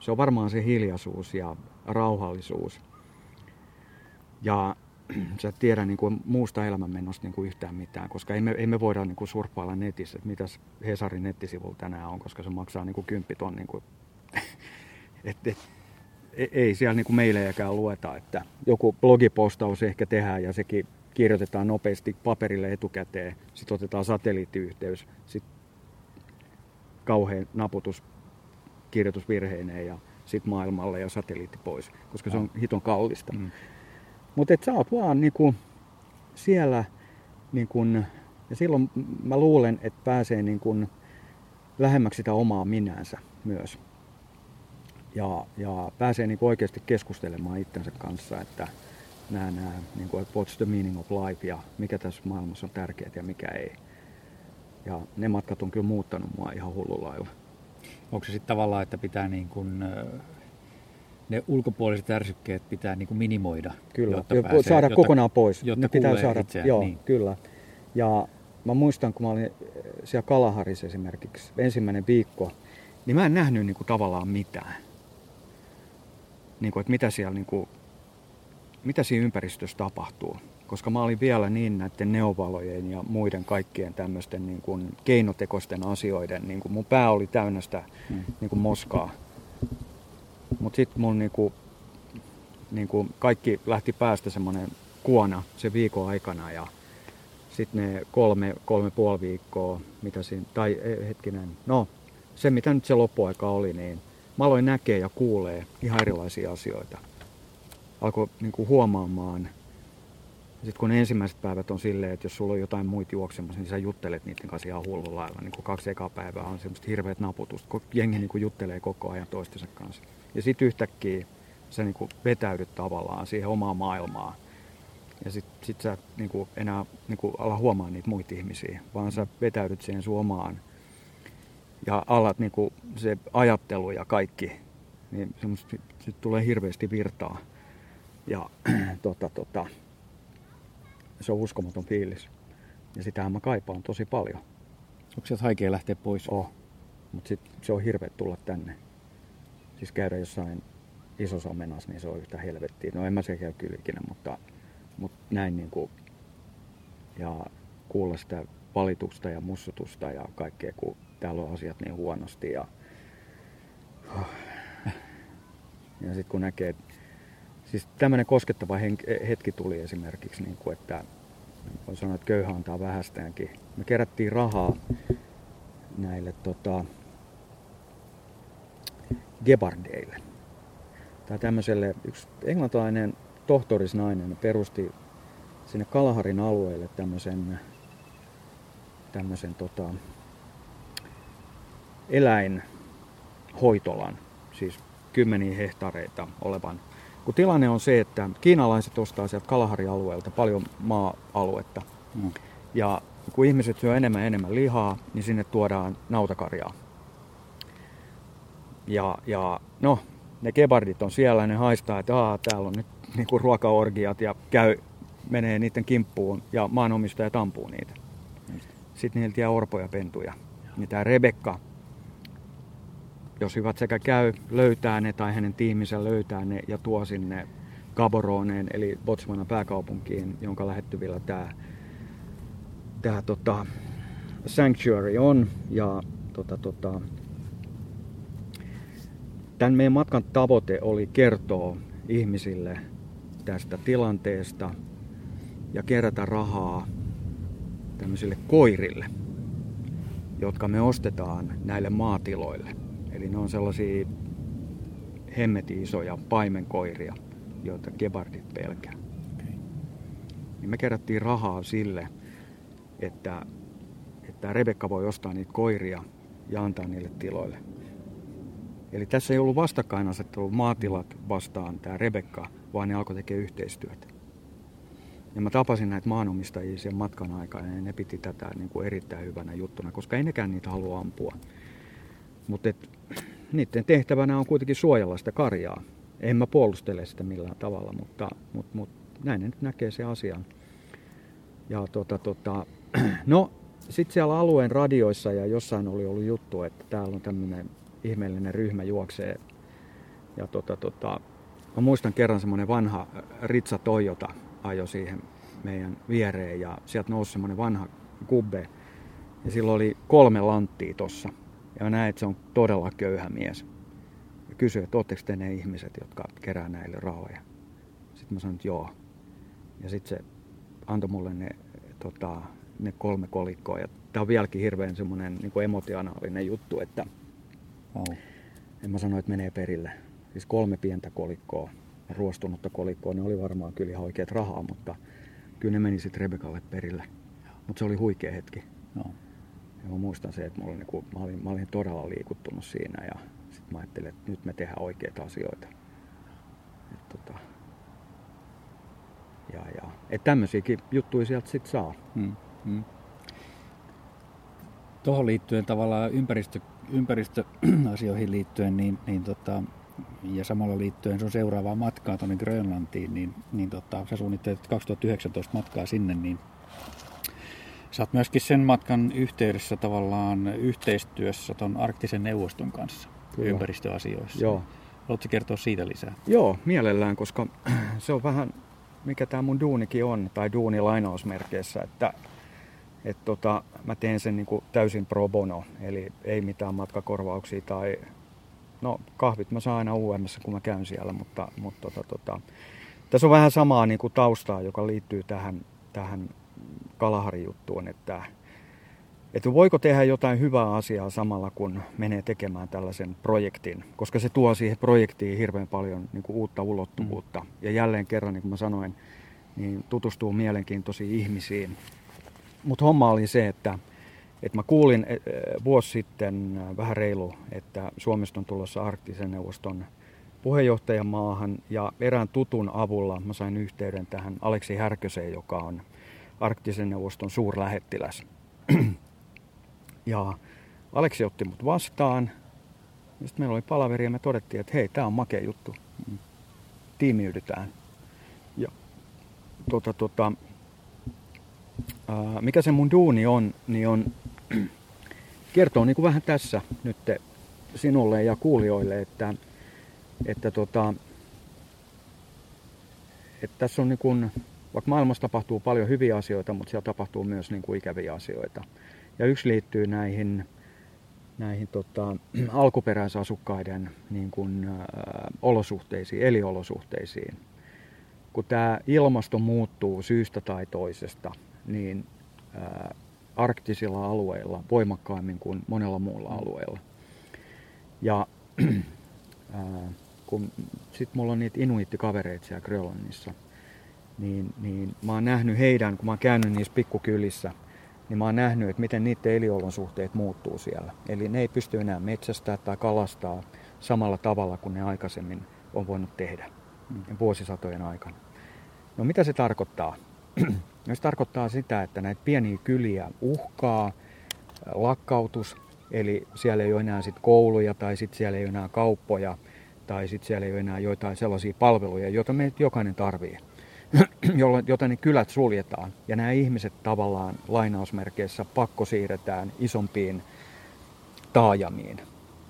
se on varmaan se hiljaisuus ja rauhallisuus. Ja sä et tiedä niin kuin muusta elämänmennosta niin kuin yhtään mitään, koska ei me, ei me voida niin kuin surfpailla netissä, että mitäs Hesarin nettisivulla tänään on, koska se maksaa niin kuin kymppiton. Niin kuin, et, et, e- ei siellä niin kuin meilejäkään lueta, että joku blogipostaus ehkä tehdään ja sekin kirjoitetaan nopeasti paperille etukäteen, sitten otetaan satelliittiyhteys, sitten kauhean naputus kirjoitusvirheineen ja sitten maailmalle ja satelliitti pois, koska se on hiton kallista. Mm. Mutta sä oot vaan niinku siellä, niinku, ja silloin mä luulen, että pääsee niinku lähemmäksi sitä omaa minänsä myös. Ja, ja pääsee niinku oikeasti keskustelemaan itsensä kanssa, että nämä, nämä niinku, että what's the meaning of life ja mikä tässä maailmassa on tärkeää ja mikä ei. Ja ne matkat on kyllä muuttanut mua ihan hullulla lailla. Onko se sitten tavallaan, että pitää niin kuin, ne ulkopuoliset ärsykkeet pitää niin kuin minimoida? Kyllä, jotta pääsee, saada jotta, kokonaan pois. Jotta ne pitää saada, itseään, joo, niin. kyllä. Ja mä muistan, kun mä olin siellä Kalaharissa esimerkiksi ensimmäinen viikko, niin mä en nähnyt niin kuin tavallaan mitään. Niin kuin, että mitä siellä, niin kuin, mitä siinä ympäristössä tapahtuu koska mä olin vielä niin näiden neovalojen ja muiden kaikkien tämmöisten niin kuin keinotekoisten asioiden, niin kuin mun pää oli täynnä sitä mm. niin kuin moskaa. Mutta sitten mun niin kuin, niin kuin kaikki lähti päästä semmoinen kuona se viikon aikana ja sitten ne kolme, kolme puoli viikkoa, mitä siinä, tai e, hetkinen, no se mitä nyt se loppuaika oli, niin mä aloin näkee ja kuulee ihan erilaisia asioita. Alkoi niin kuin huomaamaan sitten kun ensimmäiset päivät on silleen, että jos sulla on jotain muita juoksemassa, niin sä juttelet niiden kanssa ihan hullulla lailla. Niin kuin kaksi ekaa päivää on semmoista hirveät naputusta, kun jengi niin kuin juttelee koko ajan toistensa kanssa. Ja sitten yhtäkkiä sä niin kuin vetäydyt tavallaan siihen omaan maailmaan. Ja sitten sit sä niin kuin enää niin kuin ala huomaa niitä muita ihmisiä, vaan sä vetäydyt siihen sun omaan. Ja alat niin kuin se ajattelu ja kaikki, niin semmoista, sit tulee hirveästi virtaa. Ja tota, tota, se on uskomaton fiilis. Ja sitähän mä kaipaan tosi paljon. Onko se haikea lähteä pois? Oh. Mutta sitten se on hirveä tulla tänne. Siis käydä jossain isossa omenassa, niin se on yhtä helvettiä. No en mä se käy kyllä ikinä, mutta, mutta näin niin kuin, ja kuulla sitä valitusta ja mussutusta ja kaikkea, kun täällä on asiat niin huonosti. Ja, ja sitten kun näkee, Siis tämmöinen koskettava hetki tuli esimerkiksi, niin kuin, että voi sanoa, että köyhä antaa vähästäänkin. Me kerättiin rahaa näille tota, gebardeille. Tai tämmöiselle, yksi englantilainen tohtorisnainen perusti sinne Kalaharin alueelle tämmöisen, tämmöisen tota, eläinhoitolan, siis kymmeniä hehtaareita olevan kun tilanne on se, että kiinalaiset ostaa sieltä Kalahari-alueelta paljon maa-aluetta. Mm. Ja kun ihmiset syö enemmän ja enemmän lihaa, niin sinne tuodaan nautakarjaa. Ja, ja no, ne kebardit on siellä, ne haistaa, että Aa, täällä on nyt niinku ruokaorgiat ja käy, menee niiden kimppuun ja maanomistaja tampuu niitä. Sitten niiltä jää orpoja pentuja. Niin tämä Rebekka jos hyvät sekä käy, löytää ne tai hänen tiiminsä löytää ne ja tuo sinne Gaboroneen, eli Botswanan pääkaupunkiin, jonka lähettyvillä tämä, tämä tota, sanctuary on. Ja tota, tota, tämän meidän matkan tavoite oli kertoa ihmisille tästä tilanteesta ja kerätä rahaa tämmöisille koirille, jotka me ostetaan näille maatiloille. Eli ne on sellaisia hemmeti isoja paimenkoiria, joita gebardit pelkää. Okay. Niin me kerättiin rahaa sille, että, että Rebekka voi ostaa niitä koiria ja antaa niille tiloille. Eli tässä ei ollut vastakkainasettelu maatilat vastaan tämä Rebekka, vaan ne alkoi tekemään yhteistyötä. Ja mä tapasin näitä maanomistajia sen matkan aikana ja ne piti tätä niin kuin erittäin hyvänä juttuna, koska ei nekään niitä halua ampua. Mutta niiden tehtävänä on kuitenkin suojella sitä karjaa. En mä puolustele sitä millään tavalla, mutta, mutta, mutta näin ne nyt näkee se asian. Ja tota, tota, no, sitten siellä alueen radioissa ja jossain oli ollut juttu, että täällä on tämmöinen ihmeellinen ryhmä juoksee. Ja tota, tota, mä muistan kerran semmoinen vanha Ritsa Toyota ajo siihen meidän viereen ja sieltä nousi semmoinen vanha kubbe. Ja silloin oli kolme lanttia tossa. Ja näin, että se on todella köyhä mies. kysyi, että ootteko te ne ihmiset, jotka kerää näille rahoja. Sitten mä sanoin, että joo. Ja sitten se antoi mulle ne, tota, ne kolme kolikkoa. Ja tämä on vieläkin hirveän semmoinen niin emotionaalinen juttu, että Wow. en mä sano, että menee perille. Siis kolme pientä kolikkoa, ruostunutta kolikkoa, ne oli varmaan kyllä ihan oikeat rahaa, mutta kyllä ne meni sitten Rebekalle perille. Mutta se oli huikea hetki. Joo. Ja mä muistan se, että mulla niinku, mä, olin, mä olin todella liikuttunut siinä ja sitten mä ajattelin, että nyt me tehdään oikeita asioita. Et tota, ja, ja, et tämmöisiäkin juttuja sieltä sitten saa. Mm. Mm. Tuohon liittyen tavallaan ympäristö, ympäristöasioihin liittyen, niin, niin tota, ja samalla liittyen sun seuraavaan matkaan tuonne Grönlantiin, niin, niin tota, sä suunnittelet 2019 matkaa sinne, niin sä oot myöskin sen matkan yhteydessä tavallaan yhteistyössä ton arktisen neuvoston kanssa Kyllä. ympäristöasioissa. Joo. Haluatko kertoa siitä lisää? Joo, mielellään, koska se on vähän mikä tämä mun duunikin on, tai duuni lainausmerkeissä, että et tota, mä teen sen niinku täysin pro bono, eli ei mitään matkakorvauksia tai no kahvit mä saan aina UMssä, kun mä käyn siellä, mutta, mutta tota, tota, tässä on vähän samaa niinku taustaa, joka liittyy tähän, tähän Kalahari-juttuun, että, että voiko tehdä jotain hyvää asiaa samalla kun menee tekemään tällaisen projektin, koska se tuo siihen projektiin hirveän paljon niin kuin uutta ulottuvuutta. Mm. Ja jälleen kerran, niin kuin mä sanoin, niin tutustuu mielenkiintoisiin ihmisiin. Mutta homma oli se, että, että mä kuulin e, e, vuosi sitten vähän reilu, että Suomesta on tulossa arktisen neuvoston puheenjohtajamaahan ja erään tutun avulla mä sain yhteyden tähän Aleksi Härköseen, joka on arktisen neuvoston suurlähettiläs. Ja Aleksi otti mut vastaan. Sitten meillä oli palaveri ja me todettiin, että hei, tämä on makea juttu. Tiimiydytään. Ja tota, tota, ää, mikä se mun duuni on, niin on kertoo niin kuin vähän tässä nyt sinulle ja kuulijoille, että, että, tota, että tässä on niin kuin, vaikka maailmassa tapahtuu paljon hyviä asioita, mutta siellä tapahtuu myös niin kuin ikäviä asioita. Ja yksi liittyy näihin, näihin tota, alkuperäisasukkaiden niin kuin, ä, olosuhteisiin, eliolosuhteisiin. Kun tämä ilmasto muuttuu syystä tai toisesta, niin ä, arktisilla alueilla voimakkaammin kuin monella muulla alueella. Ja kun sitten mulla on niitä inuittikavereita siellä Grönlannissa, niin, niin mä oon nähnyt heidän, kun mä oon käynyt niissä pikkukylissä – niin mä oon nähnyt, että miten niiden eliolosuhteet muuttuu siellä. Eli ne ei pysty enää metsästää tai kalastaa samalla tavalla kuin ne aikaisemmin on voinut tehdä mm. vuosisatojen aikana. No mitä se tarkoittaa? no se tarkoittaa sitä, että näitä pieniä kyliä uhkaa lakkautus, eli siellä ei ole enää sit kouluja tai sit siellä ei ole enää kauppoja tai sit siellä ei ole enää joitain sellaisia palveluja, joita me jokainen tarvitsee. jota ne kylät suljetaan. Ja nämä ihmiset tavallaan lainausmerkeissä pakko siirretään isompiin taajamiin.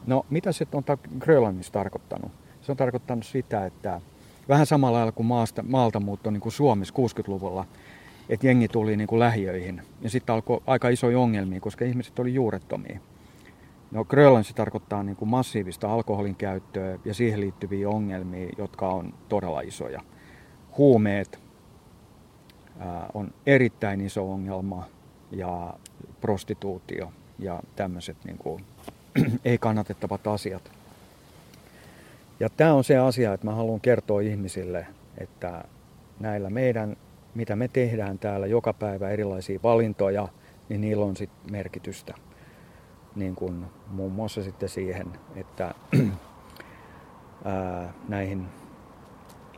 No mitä se on Grönlannissa tarkoittanut? Se on tarkoittanut sitä, että vähän samalla lailla kuin maasta, maalta muutto niin kuin Suomessa 60-luvulla, että jengi tuli niin kuin lähiöihin. Ja sitten alkoi aika isoja ongelmia, koska ihmiset oli juurettomia. No Grönlannissa tarkoittaa niin kuin massiivista alkoholin käyttöä ja siihen liittyviä ongelmia, jotka on todella isoja huumeet on erittäin iso ongelma ja prostituutio ja tämmöiset niin kuin, ei kannatettavat asiat. Ja tämä on se asia, että mä haluan kertoa ihmisille, että näillä meidän, mitä me tehdään täällä joka päivä erilaisia valintoja, niin niillä on sitten merkitystä. Niin kuin muun muassa sitten siihen, että ää, näihin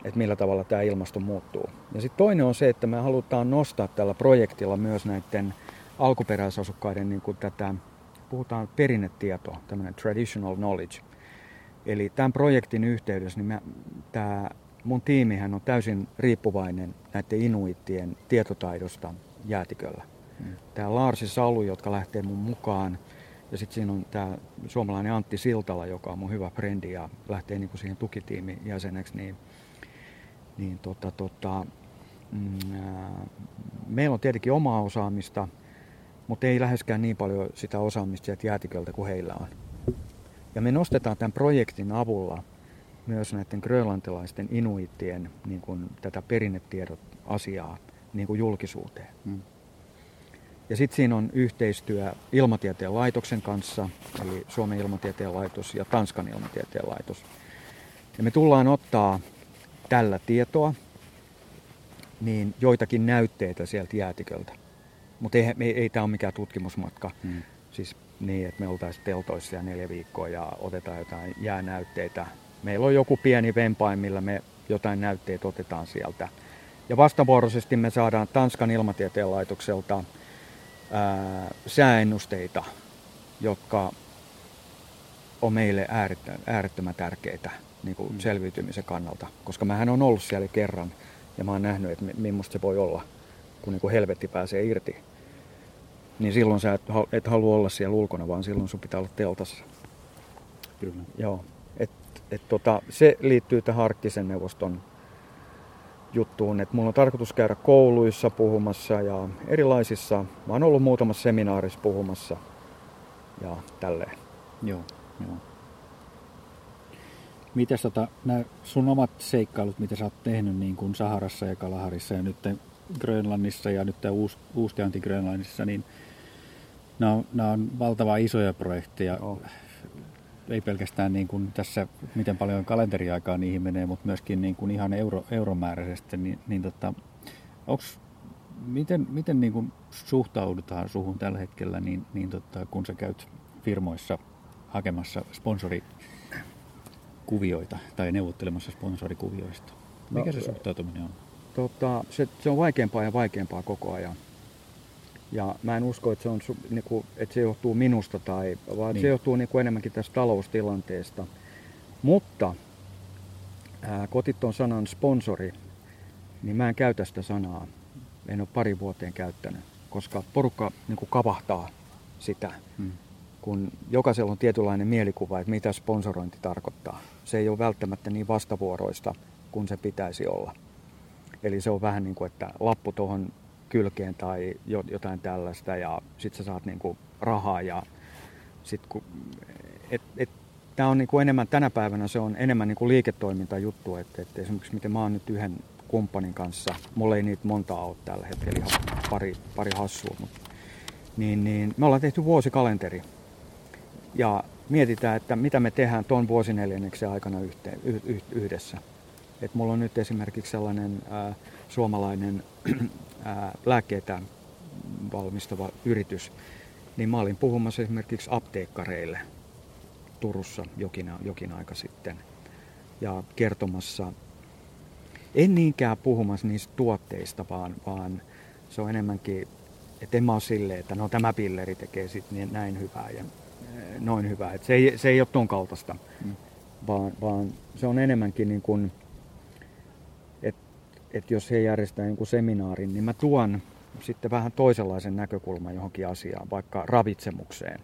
että millä tavalla tämä ilmasto muuttuu. Ja sitten toinen on se, että me halutaan nostaa tällä projektilla myös näiden alkuperäisasukkaiden niin kuin tätä, puhutaan perinnetietoa, tämmöinen traditional knowledge. Eli tämän projektin yhteydessä niin mä, tämä mun tiimihän on täysin riippuvainen näiden inuittien tietotaidosta jäätiköllä. Hmm. Tämä Larsi Salu, jotka lähtee mun mukaan, ja sitten siinä on tämä suomalainen Antti Siltala, joka on mun hyvä frendi ja lähtee niin kuin siihen tukitiimin jäseneksi, niin niin tota, tota, mm, meillä on tietenkin omaa osaamista, mutta ei läheskään niin paljon sitä osaamista sieltä jäätiköltä kuin heillä on. Ja me nostetaan tämän projektin avulla myös näiden grönlantilaisten inuittien niin kuin tätä perinnetiedot asiaa niin kuin julkisuuteen. Mm. Ja sitten siinä on yhteistyö Ilmatieteen laitoksen kanssa, eli Suomen ilmatieteen laitos ja Tanskan ilmatieteen laitos. Ja me tullaan ottaa tällä tietoa niin joitakin näytteitä sieltä jäätiköltä. Mutta ei, ei, ei tämä ole mikään tutkimusmatka. Hmm. Siis niin, että me oltaisiin teltoissa ja neljä viikkoa ja otetaan jotain jäänäytteitä. Meillä on joku pieni vempain, millä me jotain näytteitä otetaan sieltä. Ja vastavuoroisesti me saadaan Tanskan ilmatieteen laitokselta ää, sääennusteita, jotka on meille äärettömän tärkeitä niin kuin mm. selviytymisen kannalta. Koska mähän on ollut siellä kerran ja mä oon nähnyt, että millaista se voi olla, kun niin kuin helvetti pääsee irti. Niin silloin sä et, et halua olla siellä ulkona, vaan silloin sun pitää olla teltassa. Kyllä. Joo. Et, et tota, se liittyy tähän Arktisen neuvoston juttuun, että mulla on tarkoitus käydä kouluissa puhumassa ja erilaisissa, mä oon ollut muutamassa seminaarissa puhumassa ja tälleen. Joo, joo. Mites tota, nämä sun omat seikkailut, mitä sä oot tehnyt niin kuin Saharassa ja Kalaharissa ja nyt Grönlannissa ja nyt uus, uuskäynti Grönlannissa, niin nämä on, nämä on valtava isoja projekteja. Oh. Ei pelkästään niin kuin tässä, miten paljon kalenteriaikaa niihin menee, mutta myöskin niin kuin ihan euro, euromääräisesti. Niin, niin tota, onks, miten, miten niin kuin suhtaudutaan suhun tällä hetkellä, niin, niin tota, kun sä käyt firmoissa hakemassa sponsori kuvioita tai neuvottelemassa sponsorikuvioista? Mikä no, se suhtautuminen on? Tota, se, se on vaikeampaa ja vaikeampaa koko ajan. Ja mä en usko, että se, on, niin kuin, että se johtuu minusta, tai, vaan niin. se johtuu niin kuin enemmänkin tästä taloustilanteesta. Mutta ää, kotit on sanan sponsori, niin mä en käytä sitä sanaa. En ole pari vuoteen käyttänyt, koska porukka niin kuin kavahtaa sitä. Hmm kun jokaisella on tietynlainen mielikuva, että mitä sponsorointi tarkoittaa. Se ei ole välttämättä niin vastavuoroista kuin se pitäisi olla. Eli se on vähän niin kuin, että lappu tuohon kylkeen tai jotain tällaista ja sitten sä saat niin kuin rahaa ja sit kun, et, et, Tämä on niin kuin enemmän, tänä päivänä se on enemmän niin kuin liiketoimintajuttu, että, että esimerkiksi miten mä oon nyt yhden kumppanin kanssa, mulla ei niitä montaa ole tällä hetkellä, ihan pari, pari hassua, mutta niin, niin me ollaan tehty vuosikalenteri ja mietitään, että mitä me tehdään tuon vuosineljänneksen aikana yhteen, yhdessä. Et mulla on nyt esimerkiksi sellainen ää, suomalainen ää, lääkkeitä valmistava yritys, niin mä olin puhumassa esimerkiksi apteekkareille Turussa jokin, jokin aika sitten ja kertomassa, en niinkään puhumassa niistä tuotteista, vaan, vaan se on enemmänkin, että en mä ole silleen, että no tämä pilleri tekee sitten niin näin hyvää ja noin hyvä. Et se, ei, se ei ole ton kaltaista, mm. vaan, vaan se on enemmänkin niin kuin, että et jos he järjestää niin seminaarin, niin mä tuon sitten vähän toisenlaisen näkökulman johonkin asiaan, vaikka ravitsemukseen,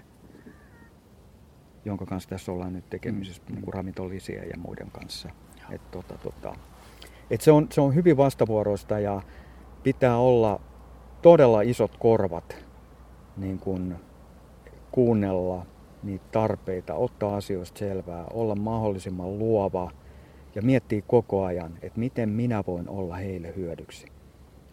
jonka kanssa tässä ollaan nyt tekemisissä mm. niin kuin ravintolisien ja muiden kanssa. Et, tota, tota, et se, on, se on hyvin vastavuoroista ja pitää olla todella isot korvat niin kuin kuunnella niitä tarpeita, ottaa asioista selvää, olla mahdollisimman luova ja miettiä koko ajan, että miten minä voin olla heille hyödyksi.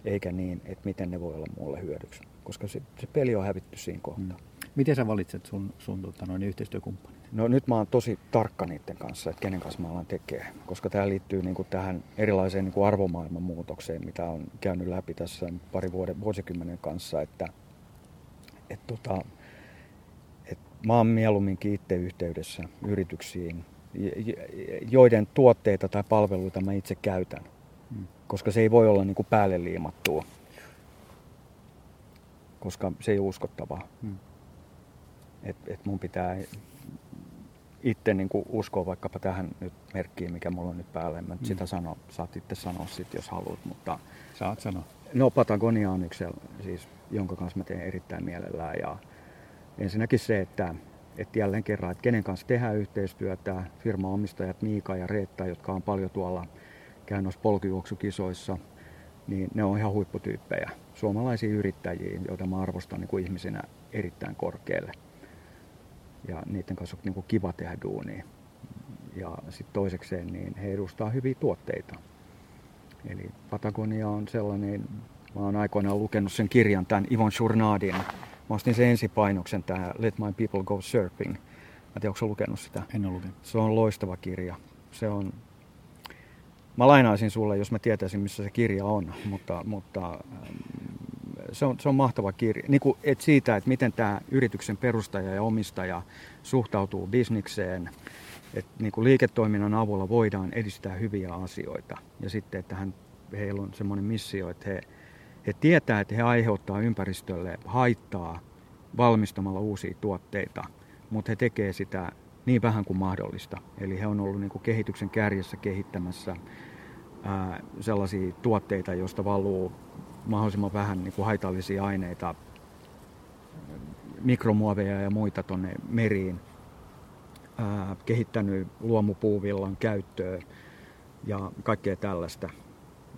Eikä niin, että miten ne voi olla mulle hyödyksi. Koska se, se peli on hävitty siinä kohtaa. Mm. Miten sä valitset sun, sun tota, noin yhteistyökumppanit? No nyt mä oon tosi tarkka niiden kanssa, että kenen kanssa mä alan tekee. Koska tämä liittyy niin kuin tähän erilaiseen niin kuin arvomaailman muutokseen, mitä on käynyt läpi tässä pari vuoden, vuosikymmenen kanssa. Että, et tota, mä oon mieluumminkin itse yhteydessä yrityksiin, joiden tuotteita tai palveluita mä itse käytän. Hmm. Koska se ei voi olla niin kuin päälle liimattua. Koska se ei ole uskottavaa. Hmm. Et, et mun pitää itse niin kuin uskoa vaikkapa tähän nyt merkkiin, mikä mulla on nyt päällä. Mä hmm. sitä sano, saat itse sanoa sit, jos haluat. Mutta, Saat sanoa. No Patagonia on yksi, siis, jonka kanssa mä teen erittäin mielellään. Ja, Ensinnäkin se, että, että jälleen kerran, että kenen kanssa tehdään yhteistyötä, firmaomistajat Miika ja Reetta, jotka on paljon tuolla käynyt polkijuoksukisoissa, niin ne on ihan huipputyyppejä. Suomalaisia yrittäjiä, joita mä arvostan niin kuin ihmisinä erittäin korkealle. ja niiden kanssa on niin kuin kiva tehdä duunia. Ja sitten toisekseen niin he edustaa hyviä tuotteita. Eli Patagonia on sellainen, mä oon aikoinaan lukenut sen kirjan, tämän Ivon Shurnadin. Mä ostin sen ensipainoksen, tämä Let My People Go Surfing. Mä tiedän, onko lukenut sitä? En ole lukenut. Se on loistava kirja. Se on, mä lainaisin sulle, jos mä tietäisin, missä se kirja on, mutta, mutta ähm, se on, se on mahtava kirja. Niin kuin, et siitä, että miten tämä yrityksen perustaja ja omistaja suhtautuu bisnikseen, että niin kuin liiketoiminnan avulla voidaan edistää hyviä asioita. Ja sitten, että hän, heillä on semmoinen missio, että he, he tietää, että he aiheuttaa ympäristölle haittaa valmistamalla uusia tuotteita, mutta he tekee sitä niin vähän kuin mahdollista. Eli he on ollut niin kuin kehityksen kärjessä kehittämässä ää, sellaisia tuotteita, joista valuu mahdollisimman vähän niin kuin haitallisia aineita, mikromuoveja ja muita tuonne meriin, ää, kehittänyt luomupuuvillan käyttöä ja kaikkea tällaista.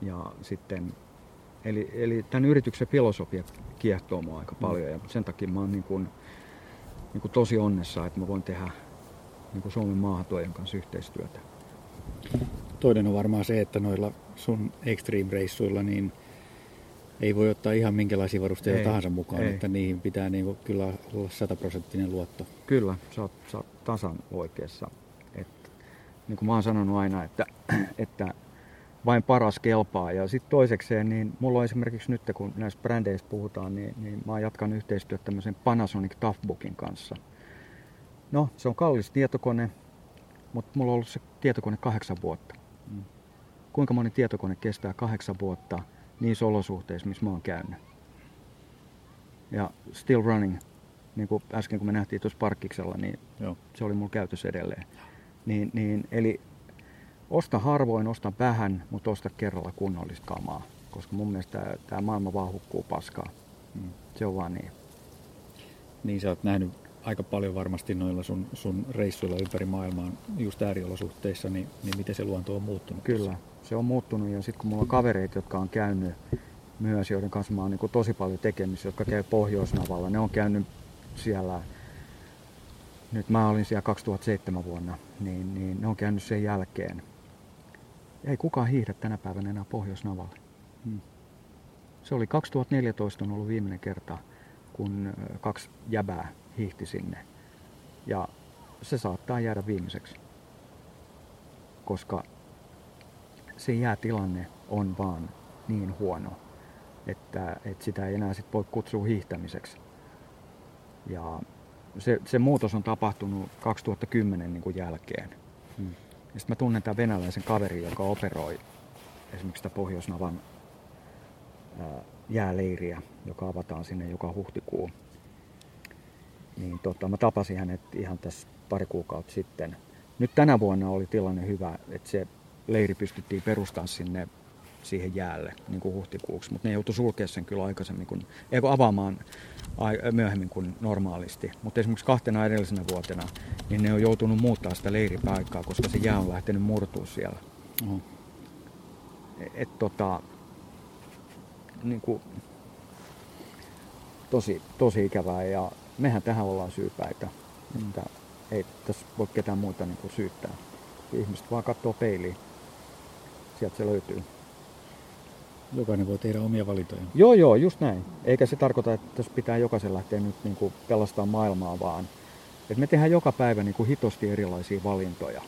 Ja sitten, eli, eli tämän yrityksen filosofia kiehtoo mua aika paljon ja sen takia mä oon niin kuin, niin kuin tosi onnessa, että mä voin tehdä niin kuin Suomen maahatojen kanssa yhteistyötä. Toinen on varmaan se, että noilla sun extreme-reissuilla niin ei voi ottaa ihan minkälaisia varusteita Ei, tahansa mukaan, ei. että niihin pitää niin kyllä olla sataprosenttinen luotto. Kyllä, sä oot, sä oot tasan oikeassa. Et, niin kuin mä oon sanonut aina, että, että vain paras kelpaa. Ja sitten toisekseen, niin mulla on esimerkiksi nyt, kun näistä brändeistä puhutaan, niin, niin mä jatkan yhteistyötä tämmöisen Panasonic Toughbookin kanssa. No, se on kallis tietokone, mutta mulla on ollut se tietokone kahdeksan vuotta. Mm. Kuinka moni tietokone kestää kahdeksan vuotta niissä olosuhteissa, missä mä oon käynyt? Ja still running, niin kuin äsken kun me nähtiin tuossa parkkiksella, niin Joo. se oli mulla käytössä edelleen. Niin, niin, eli osta harvoin, osta vähän, mutta osta kerralla kunnollista kamaa. Koska mun mielestä tämä maailma vaan hukkuu paskaa. Mm. Se on vaan niin. Niin sä oot nähnyt aika paljon varmasti noilla sun, sun reissuilla ympäri maailmaa just ääriolosuhteissa, niin, niin miten se luonto on muuttunut? Kyllä, se on muuttunut ja sitten kun mulla on kavereita, jotka on käynyt myös, joiden kanssa mä oon niin tosi paljon tekemisissä, jotka käy Pohjoisnavalla, ne on käynyt siellä, nyt mä olin siellä 2007 vuonna, niin, niin ne on käynyt sen jälkeen. Ei kukaan hiihdä tänä päivänä enää Pohjoisnavalle. Mm. Se oli 2014 on ollut viimeinen kerta, kun kaksi jäbää hiihti sinne. Ja se saattaa jäädä viimeiseksi, koska se jäätilanne on vaan niin huono, että, että sitä ei enää sit voi kutsua hiihtämiseksi. Ja se, se muutos on tapahtunut 2010 niin kuin jälkeen. Mm. Sitten mä tunnen tämän venäläisen kaverin, joka operoi esimerkiksi sitä Pohjoisnavan ää, jääleiriä, joka avataan sinne joka huhtikuu. Niin tota, mä tapasin hänet ihan tässä pari kuukautta sitten. Nyt tänä vuonna oli tilanne hyvä, että se leiri pystyttiin perustamaan sinne siihen jäälle niin kuin huhtikuuksi, mutta ne joutui sulkea sen kyllä aikaisemmin, kun, ei kun avaamaan myöhemmin kuin normaalisti. Mutta esimerkiksi kahtena edellisenä vuotena, niin ne on joutunut muuttaa sitä leiripaikkaa, koska se jää on lähtenyt murtua siellä. Oho. Et tota, niin kuin, tosi, tosi ikävää ja mehän tähän ollaan syypäitä. Mm. Että ei tässä voi ketään muuta niin kuin syyttää. Ihmiset vaan katsoo peiliin. Sieltä se löytyy. Jokainen voi tehdä omia valintoja. Joo, joo, just näin. Eikä se tarkoita, että tässä pitää jokaisen lähteä nyt niin kuin pelastaa maailmaa, vaan että me tehdään joka päivä niin kuin hitosti erilaisia valintoja.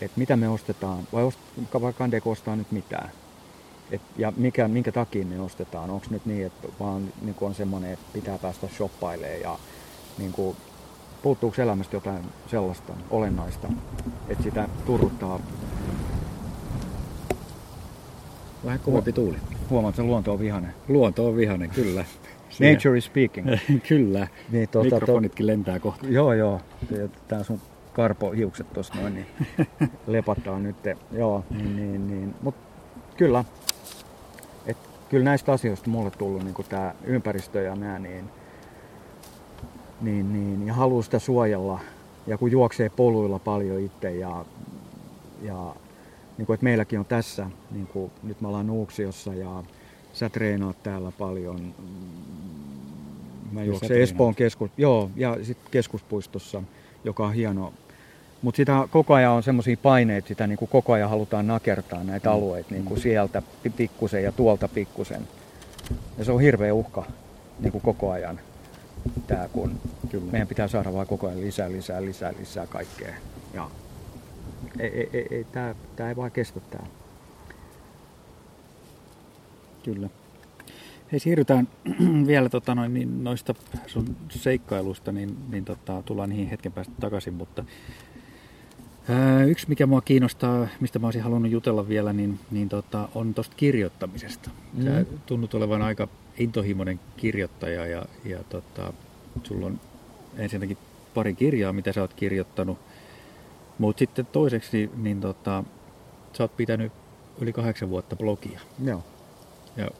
Että mitä me ostetaan, vai, ost, vai kandeeko ostaa nyt mitään. Et, ja mikä, minkä takia me ostetaan. Onko nyt niin, että vaan niin kuin on semmoinen, että pitää päästä shoppailemaan ja niin kuin, puuttuuko elämästä jotain sellaista olennaista, että sitä turruttaa. Vähän kovempi tuuli. Huomaat, että luonto on vihainen. Luonto on vihainen, kyllä. Siinä- Nature is speaking. kyllä. Niin, tuota, Mikrofonitkin lentää kohta. Joo, joo. Tää sun karpohiukset tossa noin, niin lepattaa nyt. Joo, niin, niin, niin. Mut kyllä, et kyllä näistä asioista mulle tullut niin tää ympäristö ja nää, niin, niin, niin, ja haluaa sitä suojella. Ja kun juoksee poluilla paljon itse ja, ja niin kuin, että meilläkin on tässä, niin kuin, nyt me ollaan Nuuksiossa ja sä treenaat täällä paljon, mm, Mä juoksen Espoon keskus, joo, ja sitten keskuspuistossa, joka on hieno. Mutta sitä koko ajan on semmoisia paineita, sitä niin kuin koko ajan halutaan nakertaa näitä mm. alueita niin kuin mm. sieltä pikkusen ja tuolta pikkusen. Ja se on hirveä uhka niin kuin koko ajan. Tää, kun Kyllä. meidän pitää saada vaan koko ajan lisää, lisää, lisää, lisää kaikkea. Ja ei, ei, ei, tää, tää ei vaan kestä tää. Kyllä. Hei, siirrytään vielä tota, noin, niin, noista sun seikkailusta, niin, niin tota, tullaan niihin hetken päästä takaisin, mutta ää, yksi mikä mua kiinnostaa, mistä mä olisin halunnut jutella vielä, niin, niin tota, on tuosta kirjoittamisesta. Mm. Sä tunnut olevan aika intohimoinen kirjoittaja ja, ja tota, sulla on ensinnäkin pari kirjaa, mitä sä oot kirjoittanut, mutta sitten toiseksi, niin, niin tota, sä oot pitänyt yli kahdeksan vuotta blogia. Joo. Ja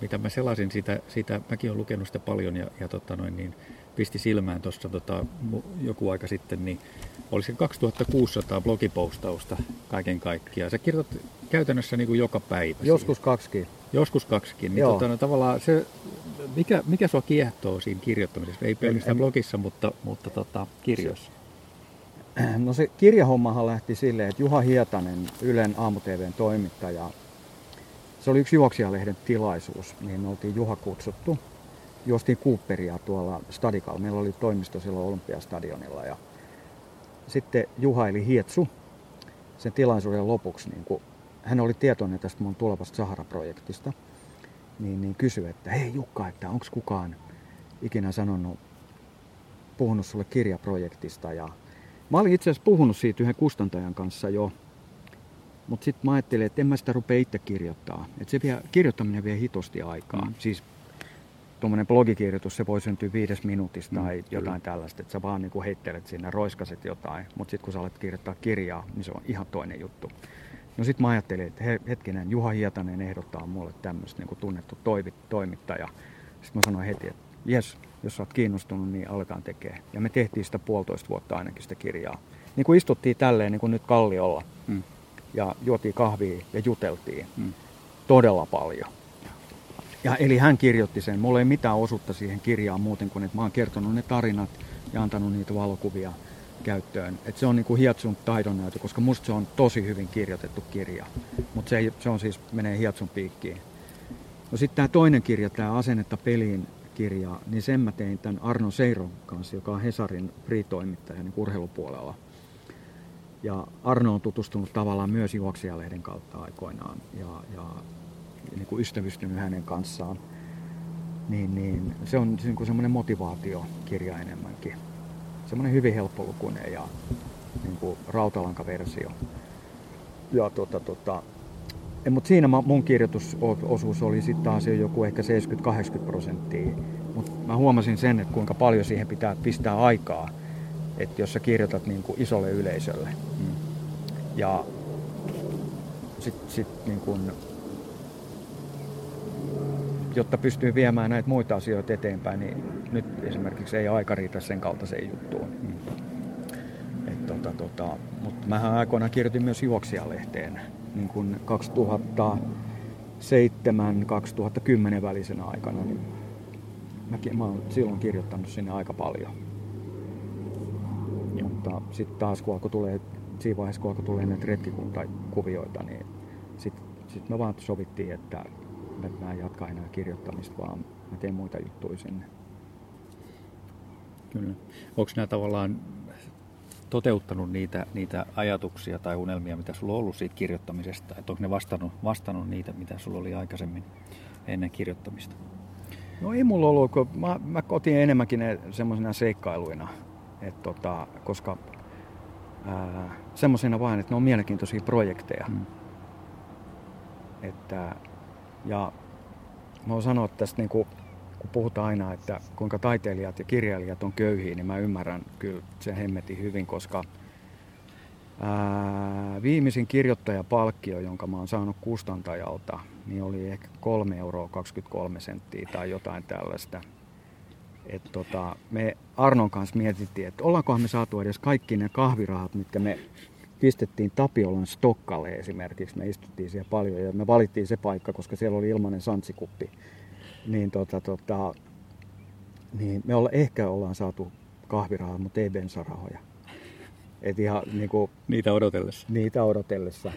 mitä mä selasin sitä, sitä mäkin olen lukenut sitä paljon ja, ja tota noin, niin pisti silmään tuossa tota, joku aika sitten, niin oli se 2600 blogipostausta kaiken kaikkiaan. Sä kirjoitat käytännössä niin kuin joka päivä. Joskus siihen. kaksikin. Joskus kaksikin. Niin tota, no, tavallaan se, mikä, mikä sua kiehtoo siinä kirjoittamisessa? Ei pelkästään blogissa, mutta, mutta tota, kirjoissa. No se kirjahommahan lähti silleen, että Juha Hietanen, Ylen aamu-TVn toimittaja, se oli yksi juoksijalehden tilaisuus, mihin me oltiin Juha kutsuttu. Juostiin Cooperia tuolla Stadikalla. Meillä oli toimisto silloin Olympiastadionilla. Ja sitten Juha eli Hietsu sen tilaisuuden lopuksi, niin kun hän oli tietoinen tästä mun tulevasta Sahara-projektista, niin, niin kysyi, että hei Jukka, että onko kukaan ikinä sanonut, puhunut sulle kirjaprojektista. Ja mä olin itse asiassa puhunut siitä yhden kustantajan kanssa jo mutta sitten mä ajattelin, että en mä sitä rupea itse kirjoittaa. Et se vie, kirjoittaminen vie hitosti aikaa. Mm. Siis tuommoinen blogikirjoitus, se voi syntyä viides minuutista mm, tai jotain kyllä. tällaista, että sä vaan niinku heittelet sinne, roiskaset jotain. Mutta sitten kun sä alat kirjoittaa kirjaa, niin se on ihan toinen juttu. No sitten mä ajattelin, että he, hetkinen, Juha Hietanen ehdottaa mulle tämmöistä niin tunnettu toivi, toimittaja. Sitten mä sanoin heti, että jes, jos oot kiinnostunut, niin aletaan tekemään. Ja me tehtiin sitä puolitoista vuotta ainakin sitä kirjaa. Niin kuin istuttiin tälleen niin kuin nyt Kalliolla. Mm ja juotiin kahvia ja juteltiin mm. todella paljon. Ja eli hän kirjoitti sen. Mulla ei mitään osuutta siihen kirjaan muuten kuin, että mä oon kertonut ne tarinat ja antanut niitä valokuvia käyttöön. Et se on niinku Hietsun taidonnäytö, koska musta se on tosi hyvin kirjoitettu kirja. Mutta se, se on siis, menee Hietsun piikkiin. No sitten tämä toinen kirja, tämä Asennetta peliin kirja, niin sen mä tein tämän Arno Seiron kanssa, joka on Hesarin free-toimittaja niin urheilupuolella. Ja Arno on tutustunut tavallaan myös juoksijalehden kautta aikoinaan ja, ja niin kuin ystävystynyt hänen kanssaan. Niin, niin se on niin kuin semmoinen motivaatiokirja enemmänkin. Semmoinen hyvin helppolukuinen ja niin kuin rautalankaversio. Ja tota, tota, mutta siinä mun kirjoitusosuus oli sitten taas jo joku ehkä 70-80 prosenttia. Mutta mä huomasin sen, että kuinka paljon siihen pitää pistää aikaa että jos sä kirjoitat niin kuin isolle yleisölle. Mm. Ja sitten sit niin kuin, jotta pystyy viemään näitä muita asioita eteenpäin, niin nyt esimerkiksi ei aika riitä sen kaltaiseen juttuun. Mm. Tota, tota, mutta mähän aikoinaan kirjoitin myös juoksijalehteen niin kuin 2007-2010 välisenä aikana. Niin mäkin, mä oon silloin kirjoittanut sinne aika paljon. Mutta sitten taas kun alkoi tulee, siinä vaiheessa kun alkoi tulee näitä retkikuntakuvioita, niin sitten sit me vaan sovittiin, että mä en jatka enää kirjoittamista, vaan mä teen muita juttuja sinne. Kyllä. Onko nämä tavallaan toteuttanut niitä, niitä ajatuksia tai unelmia, mitä sulla on ollut siitä kirjoittamisesta? Että onko ne vastannut, vastannut niitä, mitä sulla oli aikaisemmin ennen kirjoittamista? No ei mulla ollut, kun mä, mä otin enemmänkin ne semmoisena seikkailuina. Et tota, koska semmoisena vain, että ne on mielenkiintoisia projekteja. Mm. Että, ja mä voin sanoa tästä, niin kuin, kun puhutaan aina, että kuinka taiteilijat ja kirjailijat on köyhiä, niin mä ymmärrän kyllä sen hemmetin hyvin, koska ää, viimeisin kirjoittajapalkkio, jonka mä oon saanut kustantajalta, niin oli ehkä 3 euroa 23 senttiä tai jotain tällaista et tota, me Arnon kanssa mietittiin, että ollaankohan me saatu edes kaikki ne kahvirahat, mitkä me pistettiin Tapiolan Stokkalle esimerkiksi. Me istuttiin siellä paljon ja me valittiin se paikka, koska siellä oli ilmainen santsikuppi. Niin tota, tota, niin me olla, ehkä ollaan saatu kahvirahaa, mutta ei bensarahoja. Et ihan, niin kuin, niitä odotellessa. Niitä odotellessa.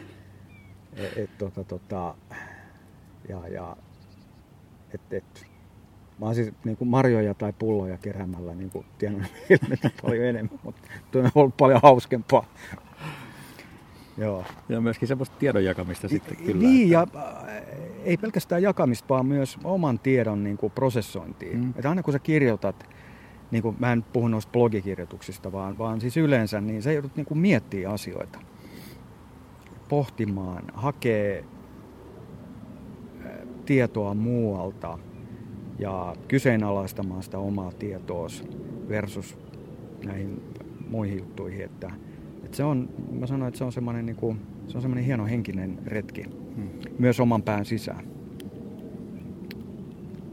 Et, et, tota, tota, ja, ja, et, et, mä oon siis niin kuin marjoja tai pulloja keräämällä niin kuin tiennyt paljon enemmän, mutta tuo on ollut paljon hauskempaa. Joo. Ja myöskin semmoista tiedon jakamista sitten kyllä. Niin, että... ja äh, ei pelkästään jakamista, vaan myös oman tiedon niin kuin prosessointia. Mm. Että aina kun sä kirjoitat, niin kuin, mä en puhu noista blogikirjoituksista, vaan, vaan siis yleensä, niin sä joudut niin kuin miettimään asioita. Pohtimaan, hakee äh, tietoa muualta ja kyseenalaistamaan sitä omaa tietoa versus näihin muihin juttuihin, että et se on, mä sanoin, että se on semmoinen niin kuin, se on semmoinen hieno henkinen retki, hmm. myös oman pään sisään.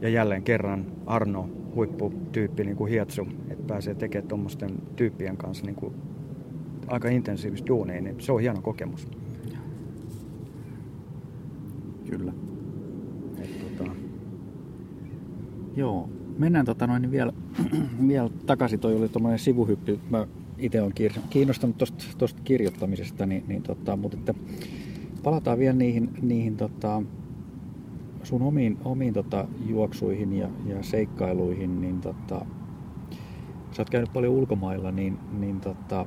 Ja jälleen kerran Arno, huipputyyppi niin kuin Hietsu, että pääsee tekemään tuommoisten tyyppien kanssa niin kuin aika intensiivistä duunia, niin se on hieno kokemus. Kyllä. Et, tota... Joo, mennään tota noin, vielä, vielä takaisin. Toi oli tuommoinen sivuhyppy. Mä itse olen kiinnostunut tuosta kirjoittamisesta, niin, niin tota, mutta että palataan vielä niihin, niihin tota, sun omiin, omiin tota, juoksuihin ja, ja seikkailuihin, niin tota, sä oot käynyt paljon ulkomailla, niin, niin tota,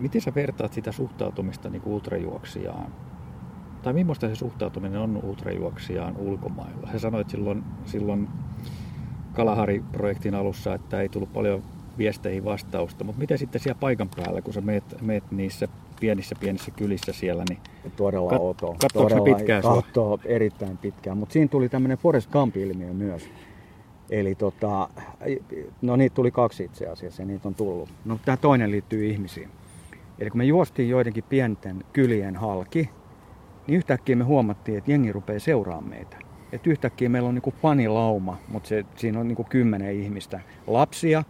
miten sä vertaat sitä suhtautumista niin ultrajuoksijaan? Tai millaista se suhtautuminen on ultrajuoksijaan ulkomailla? Sä sanoit silloin, silloin Kalahari-projektin alussa, että ei tullut paljon viesteihin vastausta, mutta miten sitten siellä paikan päällä, kun sä meet, meet niissä pienissä pienissä kylissä siellä, niin Todella kat- outoa. Todella pitkään katsoo erittäin pitkään, mutta siinä tuli tämmöinen Forest Gump-ilmiö myös. Eli tota, no niitä tuli kaksi itse asiassa ja niitä on tullut. No tämä toinen liittyy ihmisiin. Eli kun me juostiin joidenkin pienten kylien halki, niin yhtäkkiä me huomattiin, että jengi rupeaa seuraamaan meitä. Että yhtäkkiä meillä on niinku fanilauma, mutta se, siinä on niinku kymmenen ihmistä. Lapsia,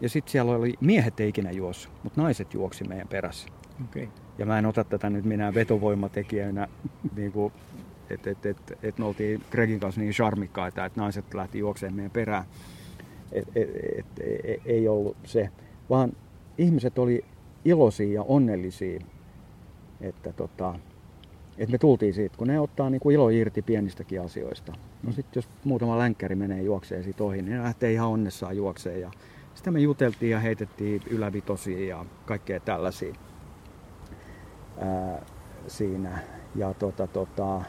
ja sitten siellä oli, miehet ei ikinä juossut, mutta naiset juoksi meidän perässä. Okay. Ja mä en ota tätä nyt minä vetovoimatekijänä, niin kuin, että et, et, et me oltiin Gregin kanssa niin charmikkaita, että naiset lähti juokseen meidän perään. Et, et, et, et, ei ollut se, vaan ihmiset oli iloisia ja onnellisia, että tota, että me tultiin siitä, kun ne ottaa niin kuin ilo irti pienistäkin asioista. No sitten jos muutama länkkäri menee juokseen siitä ohi, niin ne lähtee ihan onnessaan juokseen ja sitä me juteltiin ja heitettiin ylävitosia ja kaikkea tällaisia ää, siinä. Ja tota, tota,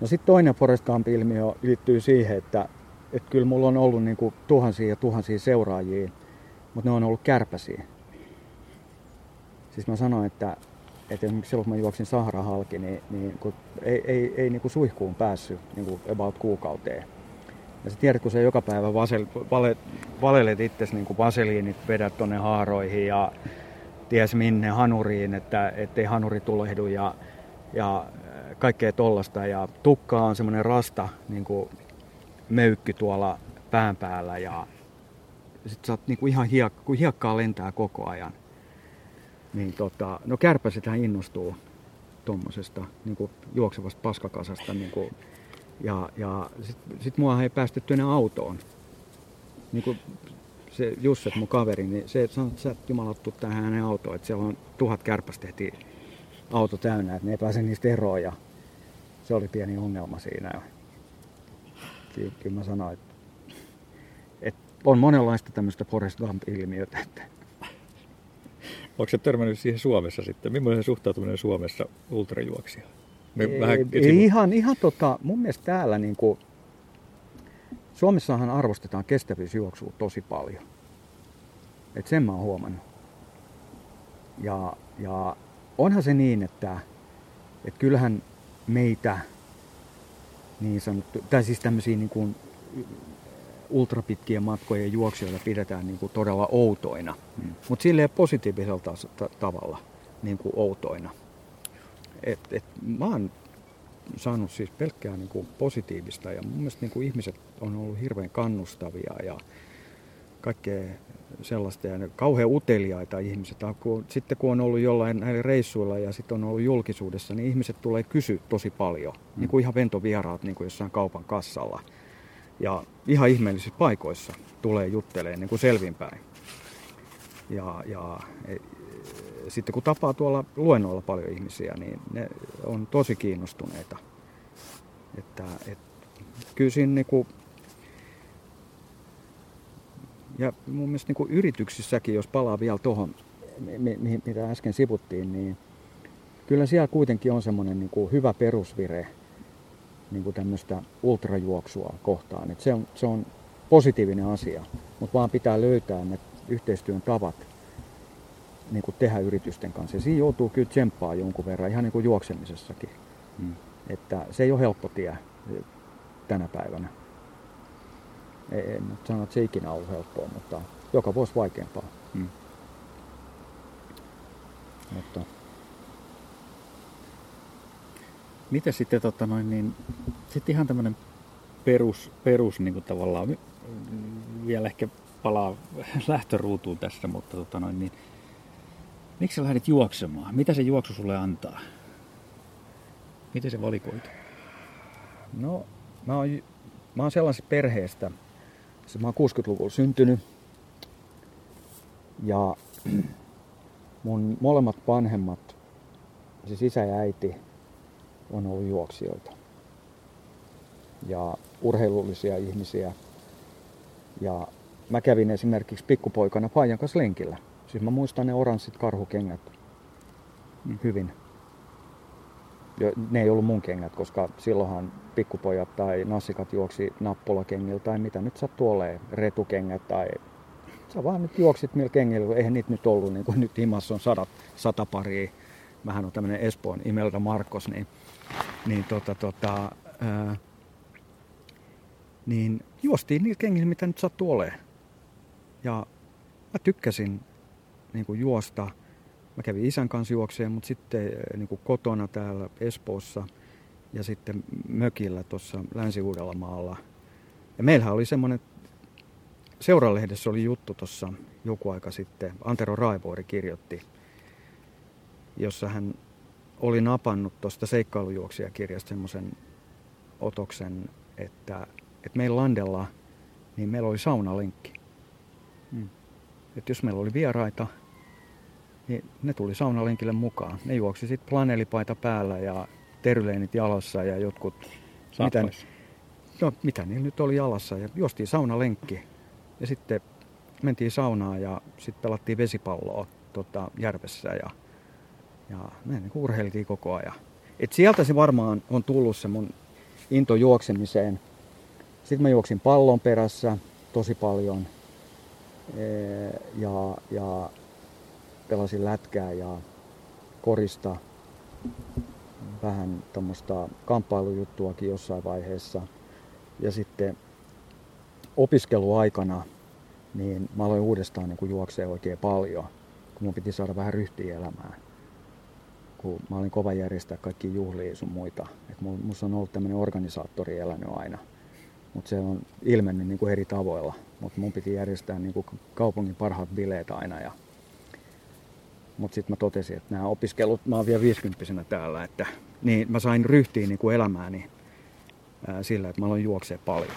no sitten toinen Forest Gump-ilmiö liittyy siihen, että et kyllä mulla on ollut niinku tuhansia ja tuhansia seuraajia, mutta ne on ollut kärpäsiä. Siis mä sanoin, että, että esimerkiksi silloin kun mä juoksin Sahara halki, niin, niin kun ei, ei, ei niin kuin suihkuun päässyt niin kuin about kuukauteen. Ja sä tiedät, kun sä joka päivä vasel, vale, valelet itsesi niin vaseliinit, vedät tonne haaroihin ja ties minne hanuriin, että ettei hanuri tulehdu ja, ja äh, kaikkea tollasta. Ja tukka on semmoinen rasta niin kuin möykky tuolla pään päällä ja sit sä oot niin kuin ihan hiek, kun hiekkaa lentää koko ajan. Niin tota, no kärpäsethän innostuu tuommoisesta niin juoksevasta paskakasasta niin kuin ja, ja sitten sit mua ei päästetty enää autoon. Niin kuin se Jusset, mun kaveri, niin se sanoi, että sä et jumalattu tähän hänen autoon, että siellä on tuhat kärpästä heti auto täynnä, että ne ei pääse niistä eroon ja se oli pieni ongelma siinä. Kyllä, kyllä mä sanoin, että, että on monenlaista tämmöistä Forest Gump-ilmiötä. Että... Onko se törmännyt siihen Suomessa sitten? Millainen suhtautuminen Suomessa ultrajuoksijaan? Me ei, vähän ei ihan, ihan tota, mun mielestä täällä niin kuin, Suomessahan arvostetaan kestävyysjuoksua tosi paljon. Et sen mä oon huomannut. Ja, ja onhan se niin, että, että kyllähän meitä niin sanottu, tai siis tämmöisiä niin kuin ultrapitkien matkojen juoksijoita pidetään niin kuin todella outoina. Hmm. Mutta silleen positiivisella tavalla niin kuin outoina. Et, et, mä oon saanut siis pelkkää niin kuin positiivista ja mun mielestä niin kuin ihmiset on ollut hirveän kannustavia ja kaikkea sellaista ja kauhean uteliaita ihmiset. Sitten kun on ollut jollain näillä reissuilla ja sitten on ollut julkisuudessa, niin ihmiset tulee kysyä tosi paljon. Mm. Niin kuin ihan ventovieraat niin kuin jossain kaupan kassalla. Ja ihan ihmeellisissä paikoissa tulee juttelee niin kuin selvinpäin. Ja, ja sitten kun tapaa tuolla luennoilla paljon ihmisiä, niin ne on tosi kiinnostuneita. Että, et, kyllä siinä niin kuin, ja mun mielestä kuin yrityksissäkin, jos palaa vielä tuohon, mitä äsken sivuttiin, niin kyllä siellä kuitenkin on semmoinen niin kuin hyvä perusvire niin tämmöistä ultrajuoksua kohtaan. Et se, on, se on positiivinen asia, mutta vaan pitää löytää ne yhteistyön tavat niin kuin tehdä yritysten kanssa. Ja siinä joutuu kyllä tsemppaa jonkun verran, ihan niin kuin juoksemisessakin. Hmm. Että se ei ole helppo tie tänä päivänä. En nyt sano, että se ikinä ollut helppoa, mutta joka vuosi vaikeampaa. Hmm. Mutta Miten sitten tota noin, niin, sitten ihan tämmöinen perus, perus niin kuin tavallaan, vielä ehkä palaa lähtöruutuun tässä, mutta tota noin, niin, miksi sä lähdit juoksemaan? Mitä se juoksu sulle antaa? Miten se valikoitu? No, mä oon, mä oon sellaisesta perheestä, se mä oon 60-luvulla syntynyt ja mun molemmat vanhemmat, siis isä ja äiti, on ollut juoksijoita ja urheilullisia ihmisiä. Ja mä kävin esimerkiksi pikkupoikana Paijan kanssa lenkillä. Siis mä muistan ne oranssit karhukengät hyvin. Ne ei ollut mun kengät, koska silloinhan pikkupojat tai nassikat juoksi nappulakengillä tai mitä nyt sattuu olemaan, retukengät tai sä vaan nyt juoksit millä kengillä, eihän niitä nyt ollut, niin kuin nyt himassa on sadat, sata paria. Mähän on tämmönen Espoon Imelda Markos, niin niin, tota, tota, ää, niin juostiin niillä kengillä, mitä nyt sattuu olemaan. Ja mä tykkäsin niin kuin juosta. Mä kävin isän kanssa juokseen, mutta sitten niin kuin kotona täällä Espoossa ja sitten mökillä tuossa Länsi-Uudellamaalla. Ja meillähän oli semmoinen, seuralehdessä oli juttu tuossa joku aika sitten, Antero Raivuori kirjoitti, jossa hän oli napannut tuosta seikkailujuoksijakirjasta semmoisen otoksen, että, että meillä Landella niin meillä oli saunalenkki. Mm. Että jos meillä oli vieraita, niin ne tuli saunalenkille mukaan. Ne juoksi sitten planelipaita päällä ja teryleenit jalassa ja jotkut... Mitä, no, mitä niillä nyt oli jalassa. Ja juostiin saunalenkki. Ja sitten mentiin saunaan ja sitten pelattiin vesipalloa tota, järvessä ja ja me niin urheiltiin koko ajan. Et sieltä se varmaan on tullut se mun into juoksemiseen. Sitten mä juoksin pallon perässä tosi paljon. Ja, ja pelasin lätkää ja korista. Vähän tämmöistä kamppailujuttuakin jossain vaiheessa. Ja sitten opiskeluaikana niin mä aloin uudestaan niin juoksee oikein paljon, kun mun piti saada vähän ryhtiä elämään kun mä olin kova järjestää kaikki juhlia sun muita. Et musta on ollut tämmöinen organisaattori elänyt aina. Mutta se on ilmennyt niin kuin eri tavoilla. Mutta mun piti järjestää niin kuin kaupungin parhaat bileet aina. Ja... Mutta sitten mä totesin, että nämä opiskelut, mä oon vielä 50 täällä, että niin mä sain ryhtiin niin kuin elämääni ää, sillä, että mä aloin juoksee paljon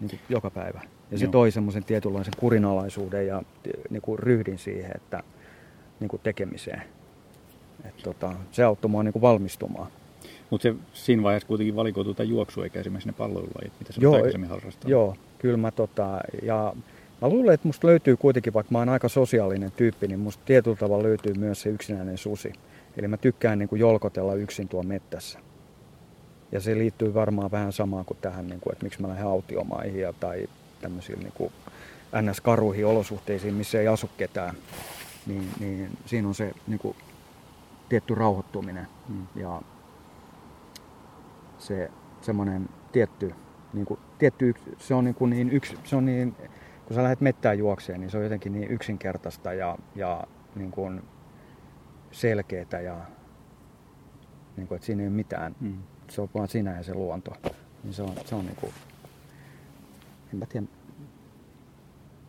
niin kuin joka päivä. Ja se Joo. toi semmoisen tietynlaisen kurinalaisuuden ja niin kuin ryhdin siihen, että niin kuin tekemiseen. Et tota, se auttoi mua niinku valmistumaan. Mutta se siinä vaiheessa kuitenkin valikoituu tämä juoksu eikä esimerkiksi ne palloilulajit, mitä sä joo, aikaisemmin harrastaa. Joo, kyllä mä tota, ja mä luulen, että musta löytyy kuitenkin, vaikka mä oon aika sosiaalinen tyyppi, niin musta tietyllä tavalla löytyy myös se yksinäinen susi. Eli mä tykkään niin kuin jolkotella yksin tuon mettässä. Ja se liittyy varmaan vähän samaan kuin tähän, niin kuin, että miksi mä lähden autiomaihin ja, tai tämmöisiin niin kuin NS-karuihin olosuhteisiin, missä ei asu ketään. Niin, niin siinä on se niin kuin tietty rauhoittuminen mm. ja se semmoinen tietty, niin kuin, tietty se on niin, kuin niin yksi, se on niin, kun sä lähdet mettään juokseen, niin se on jotenkin niin yksinkertaista ja, ja niin kuin selkeätä ja niin kuin, että siinä ei ole mitään. Mm. Se on vaan sinä ja se luonto. Niin se on, se on niin kuin, en mä tiedä,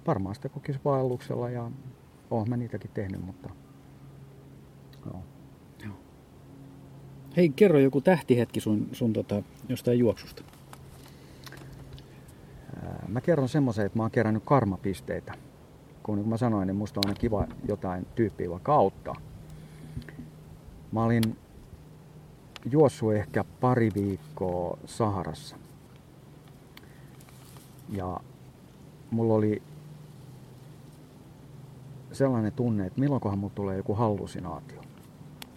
varmaan sitä kokisi vaelluksella ja oon mä niitäkin tehnyt, mutta joo. Hei, kerro joku tähtihetki sun, sun tota, jostain juoksusta. Mä kerron semmoisen, että mä oon kerännyt karmapisteitä. Kun niin kuin mä sanoin, niin musta on aina kiva jotain tyyppiä vaikka auttaa. Mä olin juossut ehkä pari viikkoa Saharassa. Ja mulla oli sellainen tunne, että milloinkohan mulla tulee joku hallusinaatio.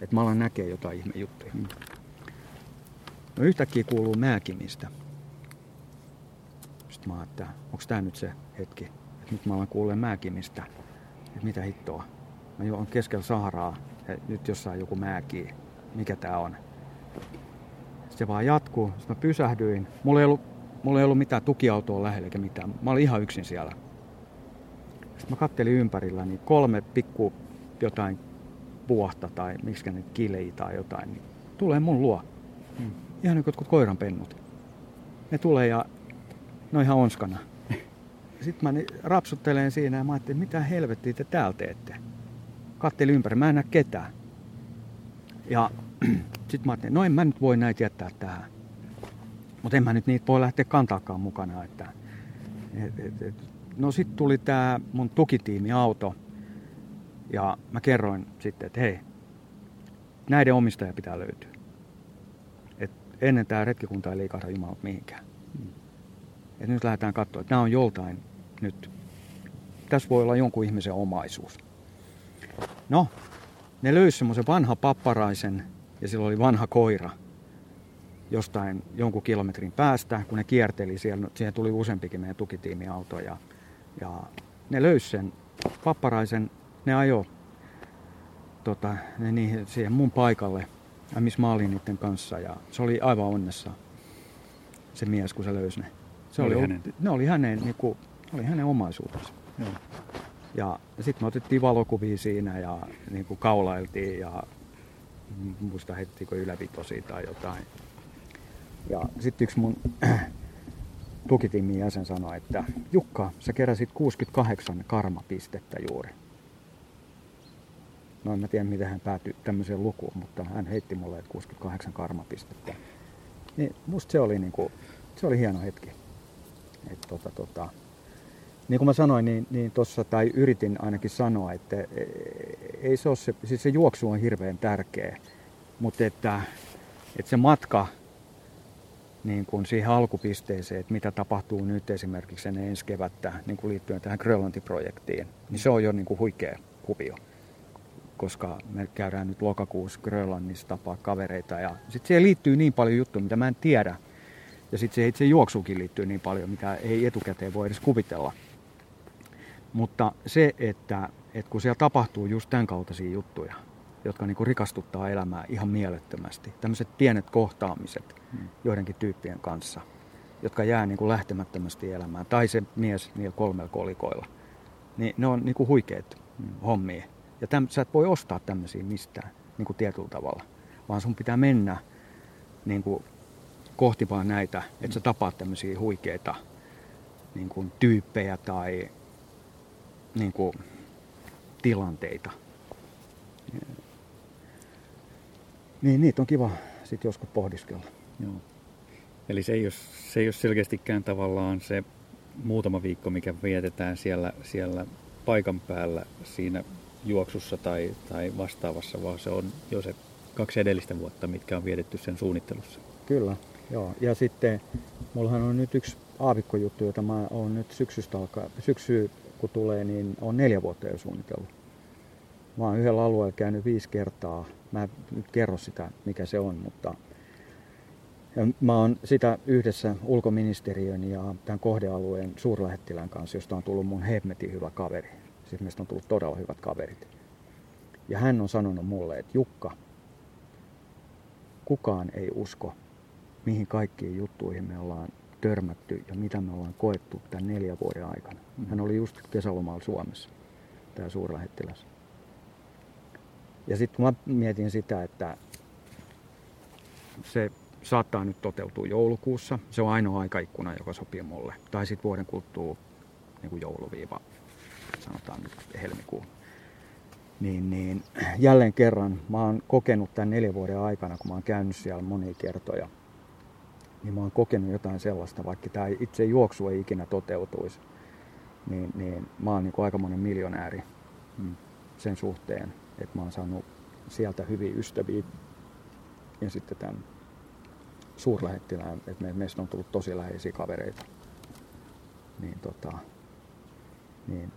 Että mä alan näkee jotain ihmejuttuja. Mm. No yhtäkkiä kuuluu määkimistä. Mä että onko tää nyt se hetki, että nyt mä alan kuulee määkimistä. Että mitä hittoa. Mä juon keskellä Saharaa ja nyt jossain joku määkii. Mikä tää on? Se vaan jatkuu. Sitten mä pysähdyin. Mulla ei ollut, mulla ei ollut mitään tukiautoa lähellä eikä mitään. Mä olin ihan yksin siellä. Sitten mä kattelin ympärillä, niin kolme pikku jotain puohta tai miksi ne kilei tai jotain, niin tulee mun luo. Hmm. Ihan niin kuin koiranpennut. Ne tulee ja ne on ihan onskana. Sitten mä rapsuttelen siinä ja mä ajattelin, mitä helvettiä te täällä teette. Kattelin ympäri, mä en näe ketään. Ja sitten mä ajattelin, no en mä nyt voi näitä jättää tähän. Mutta en mä nyt niitä voi lähteä kantaakaan mukana. Että, et, et, et. No sitten tuli tämä mun tukitiimiauto. Ja mä kerroin sitten, että hei, näiden omistaja pitää löytyä. Et ennen tämä retkikunta ei liikahda jumalat mihinkään. Et nyt lähdetään katsoa, että nämä on joltain nyt. Tässä voi olla jonkun ihmisen omaisuus. No, ne löysi semmoisen vanha papparaisen ja sillä oli vanha koira jostain jonkun kilometrin päästä, kun ne kierteli siellä, siihen tuli useampikin meidän tukitiimiauto ja, ja ne löysi sen papparaisen, ne ajo tota, ne niihin, siihen mun paikalle, missä mä olin niiden kanssa ja se oli aivan onnessa se mies, kun se löysi ne. Se oli, oli hänen. Ne oli hänen, niin kuin, oli hänen omaisuutensa. Joo. Ja sitten me otettiin valokuvia siinä ja niin kuin kaulailtiin ja muista hettikö ylävitosi tai jotain. Ja sitten yksi mun tukitiimin jäsen sanoi, että Jukka, sä keräsit 68 karmapistettä juuri. No en mä tiedä, miten hän päätyi tämmöiseen lukuun, mutta hän heitti mulle 68 karmapistettä. Niin musta se oli, niinku, se oli hieno hetki. Et tota, tota, niin kuin mä sanoin, niin, niin tuossa, tai yritin ainakin sanoa, että e, ei se ole se, siis se juoksu on hirveän tärkeä, mutta että, että se matka niin kuin siihen alkupisteeseen, että mitä tapahtuu nyt esimerkiksi ennen ensi kevättä niin kuin liittyen tähän Grönlanti-projektiin, niin se on jo niin kuin huikea kuvio. Koska me käydään nyt lokakuussa Grönlannissa tapaa kavereita ja sitten siihen liittyy niin paljon juttuja, mitä mä en tiedä. Ja sitten se itse juoksuukin liittyy niin paljon, mitä ei etukäteen voi edes kuvitella. Mutta se, että, että kun siellä tapahtuu just tämän kaltaisia juttuja, jotka niin kuin rikastuttaa elämää ihan mielettömästi, tämmöiset pienet kohtaamiset hmm. joidenkin tyyppien kanssa, jotka jää niin kuin lähtemättömästi elämään, tai se mies niillä kolmella kolikoilla, niin ne on niin kuin huikeat hmm. hommia. Ja täm, sä et voi ostaa tämmöisiä mistään niin kuin tietyllä tavalla, vaan sun pitää mennä niin kuin kohti vaan näitä, että sä tapaat tämmöisiä huikeita niin kuin tyyppejä tai niin kuin, tilanteita. Niin, niitä on kiva sitten joskus pohdiskella. Joo. Eli se ei, ole, se ei ole selkeästikään tavallaan se muutama viikko, mikä vietetään siellä, siellä paikan päällä siinä juoksussa tai, tai vastaavassa, vaan se on jo se kaksi edellistä vuotta, mitkä on vietetty sen suunnittelussa. Kyllä, joo. Ja sitten mullahan on nyt yksi aavikkojuttu, jota mä oon nyt syksystä alkaa, syksy kun tulee, niin on neljä vuotta jo suunnitellut. Mä oon yhdellä alueella käynyt viisi kertaa. Mä en nyt kerro sitä, mikä se on, mutta ja mä oon sitä yhdessä ulkoministeriön ja tämän kohdealueen suurlähettilän kanssa, josta on tullut mun hemmetin hyvä kaveri. Siis meistä on tullut todella hyvät kaverit. Ja hän on sanonut mulle, että Jukka, kukaan ei usko, mihin kaikkiin juttuihin me ollaan törmätty ja mitä me ollaan koettu tämän neljän vuoden aikana. Hän oli just kesälomalla Suomessa, tämä suurlähettiläs. Ja sitten kun mä mietin sitä, että se saattaa nyt toteutua joulukuussa, se on ainoa aikaikkuna, joka sopii mulle. Tai sitten vuoden kuluttua niin jouluviiva, sanotaan nyt helmikuun. Niin, niin jälleen kerran mä oon kokenut tämän neljän vuoden aikana, kun mä oon käynyt siellä monia kertoja – niin mä oon kokenut jotain sellaista, vaikka tämä itse juoksu ei ikinä toteutuisi, niin, niin mä oon niin kuin aikamoinen miljonääri mm. sen suhteen, että mä oon saanut sieltä hyviä ystäviä ja sitten tämän suurlähettilään, että meistä on tullut tosi läheisiä kavereita. Niin tota, niin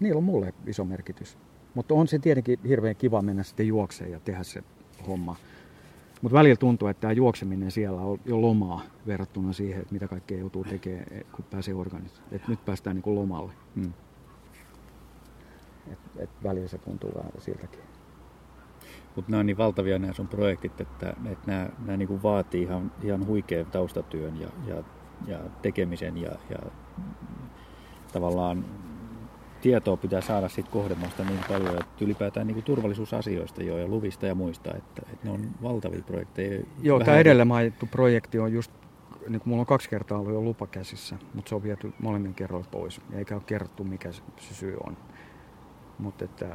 niillä on mulle iso merkitys. Mutta on se tietenkin hirveän kiva mennä sitten juokseen ja tehdä se homma. Mutta välillä tuntuu, että tämä juokseminen siellä on jo lomaa verrattuna siihen, että mitä kaikkea joutuu tekemään, kun pääsee organisoimaan. Että nyt päästään niin kuin lomalle. Hmm. Et, et välillä se tuntuu vähän siltäkin. Mutta nämä on niin valtavia nämä sun projektit, että, että nämä, nämä niin kuin vaatii ihan, ihan huikean taustatyön ja, ja, ja tekemisen ja, ja tavallaan tietoa pitää saada siitä kohdemaasta niin paljon, että ylipäätään niin kuin turvallisuusasioista jo ja luvista ja muista, että, että ne on valtavia projekteja. Joo, tämä edellä mainittu projekti on just, niin kuin mulla on kaksi kertaa ollut jo lupa käsissä, mutta se on viety molemmin kerroin pois, eikä ole kerrottu mikä se syy on. Mutta että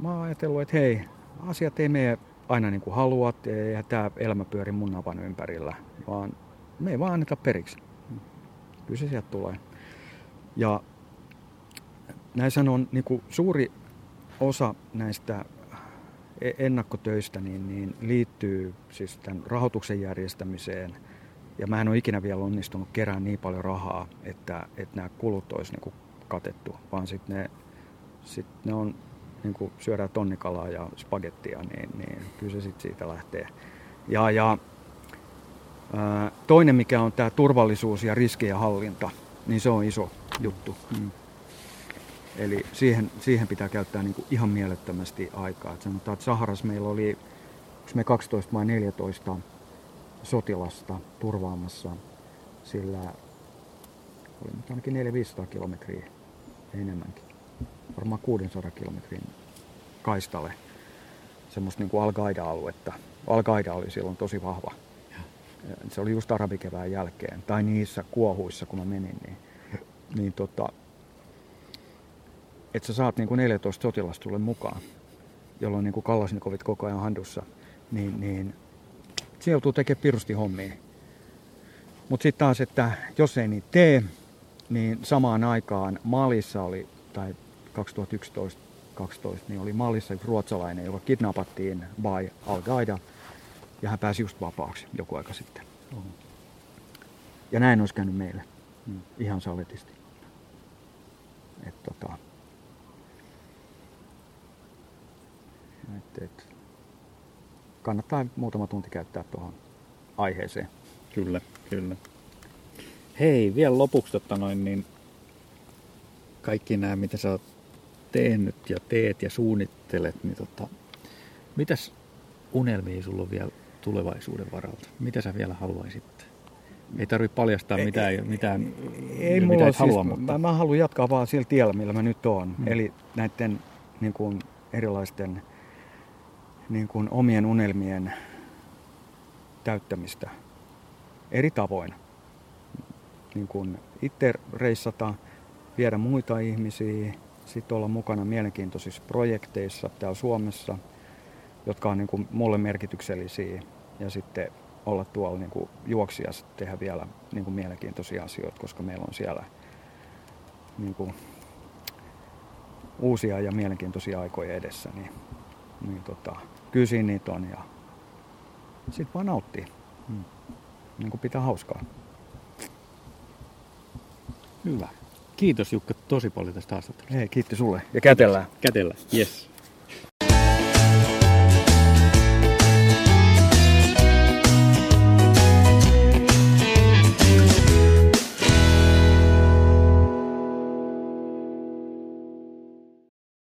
mä oon ajatellut, että hei, asiat ei mene aina niin kuin haluat, ja tämä elämä pyöri mun navan ympärillä, vaan me ei vaan anneta periksi. Kyllä se sieltä tulee. Ja näissä on niin kuin suuri osa näistä e- ennakkotöistä niin, niin liittyy siis tämän rahoituksen järjestämiseen. Ja mä en ole ikinä vielä onnistunut kerään niin paljon rahaa, että, että nämä kulut olisi niin kuin katettu, vaan sitten ne, sit ne on, niin kuin syödään tonnikalaa ja spagettia, niin, niin kyllä se sitten siitä lähtee. Ja, ja toinen, mikä on tämä turvallisuus ja riskien hallinta, niin se on iso juttu. Mm. Eli siihen, siihen pitää käyttää niin kuin ihan mielettömästi aikaa. Et sanotaan, että Saharas meillä oli me 12 vai 14 sotilasta turvaamassa, sillä oli nyt ainakin 400-500 kilometriä enemmänkin. Varmaan 600 kilometrin kaistalle semmoista niin Al-Qaida-aluetta. Al-Qaida oli silloin tosi vahva. Se oli just arabikevään jälkeen, tai niissä kuohuissa, kun mä menin, niin, niin tota, että sä saat niin kuin 14 sotilasta sulle mukaan, jolloin niin kuin Kallasnikovit koko ajan handussa, niin, niin se joutuu tekemään pirusti hommia. Mutta sitten taas, että jos ei niitä tee, niin samaan aikaan Malissa oli, tai 2011 12, niin oli Malissa yksi ruotsalainen, joka kidnappattiin by Al-Qaida, ja hän pääsi just vapaaksi joku aika sitten. Oho. Ja näin olisi käynyt meille. Hmm. Ihan saletisti. Et tota, Et, et, kannattaa muutama tunti käyttää tuohon aiheeseen. Kyllä, kyllä. Hei, vielä lopuksi totta noin, niin kaikki nämä, mitä sä oot tehnyt ja teet ja suunnittelet, niin tota, mitäs unelmia sulla on vielä tulevaisuuden varalta? Mitä sä vielä haluaisit? Ei tarvitse paljastaa mitään, ei, mitään ei mulla siis, halua, mutta... Mä, mä haluan jatkaa vaan sillä tiellä, millä mä nyt oon. Hmm. Eli näiden niin kuin, erilaisten niin kuin omien unelmien täyttämistä eri tavoin. Niin kuin itse reissata, viedä muita ihmisiä, sitten olla mukana mielenkiintoisissa projekteissa täällä Suomessa, jotka on niin kuin mulle merkityksellisiä. Ja sitten olla tuolla niin kuin juoksijassa tehdä vielä niin kuin mielenkiintoisia asioita, koska meillä on siellä niin kuin uusia ja mielenkiintoisia aikoja edessä. Niin, niin tota, kyllä siinä niitä on ja sitten vaan nauttii. Hmm. Niin kuin pitää hauskaa. Hyvä. Kiitos Jukka tosi paljon tästä haastattelusta. Hei, kiitti sulle. Ja kätellään. Kätellään, yes.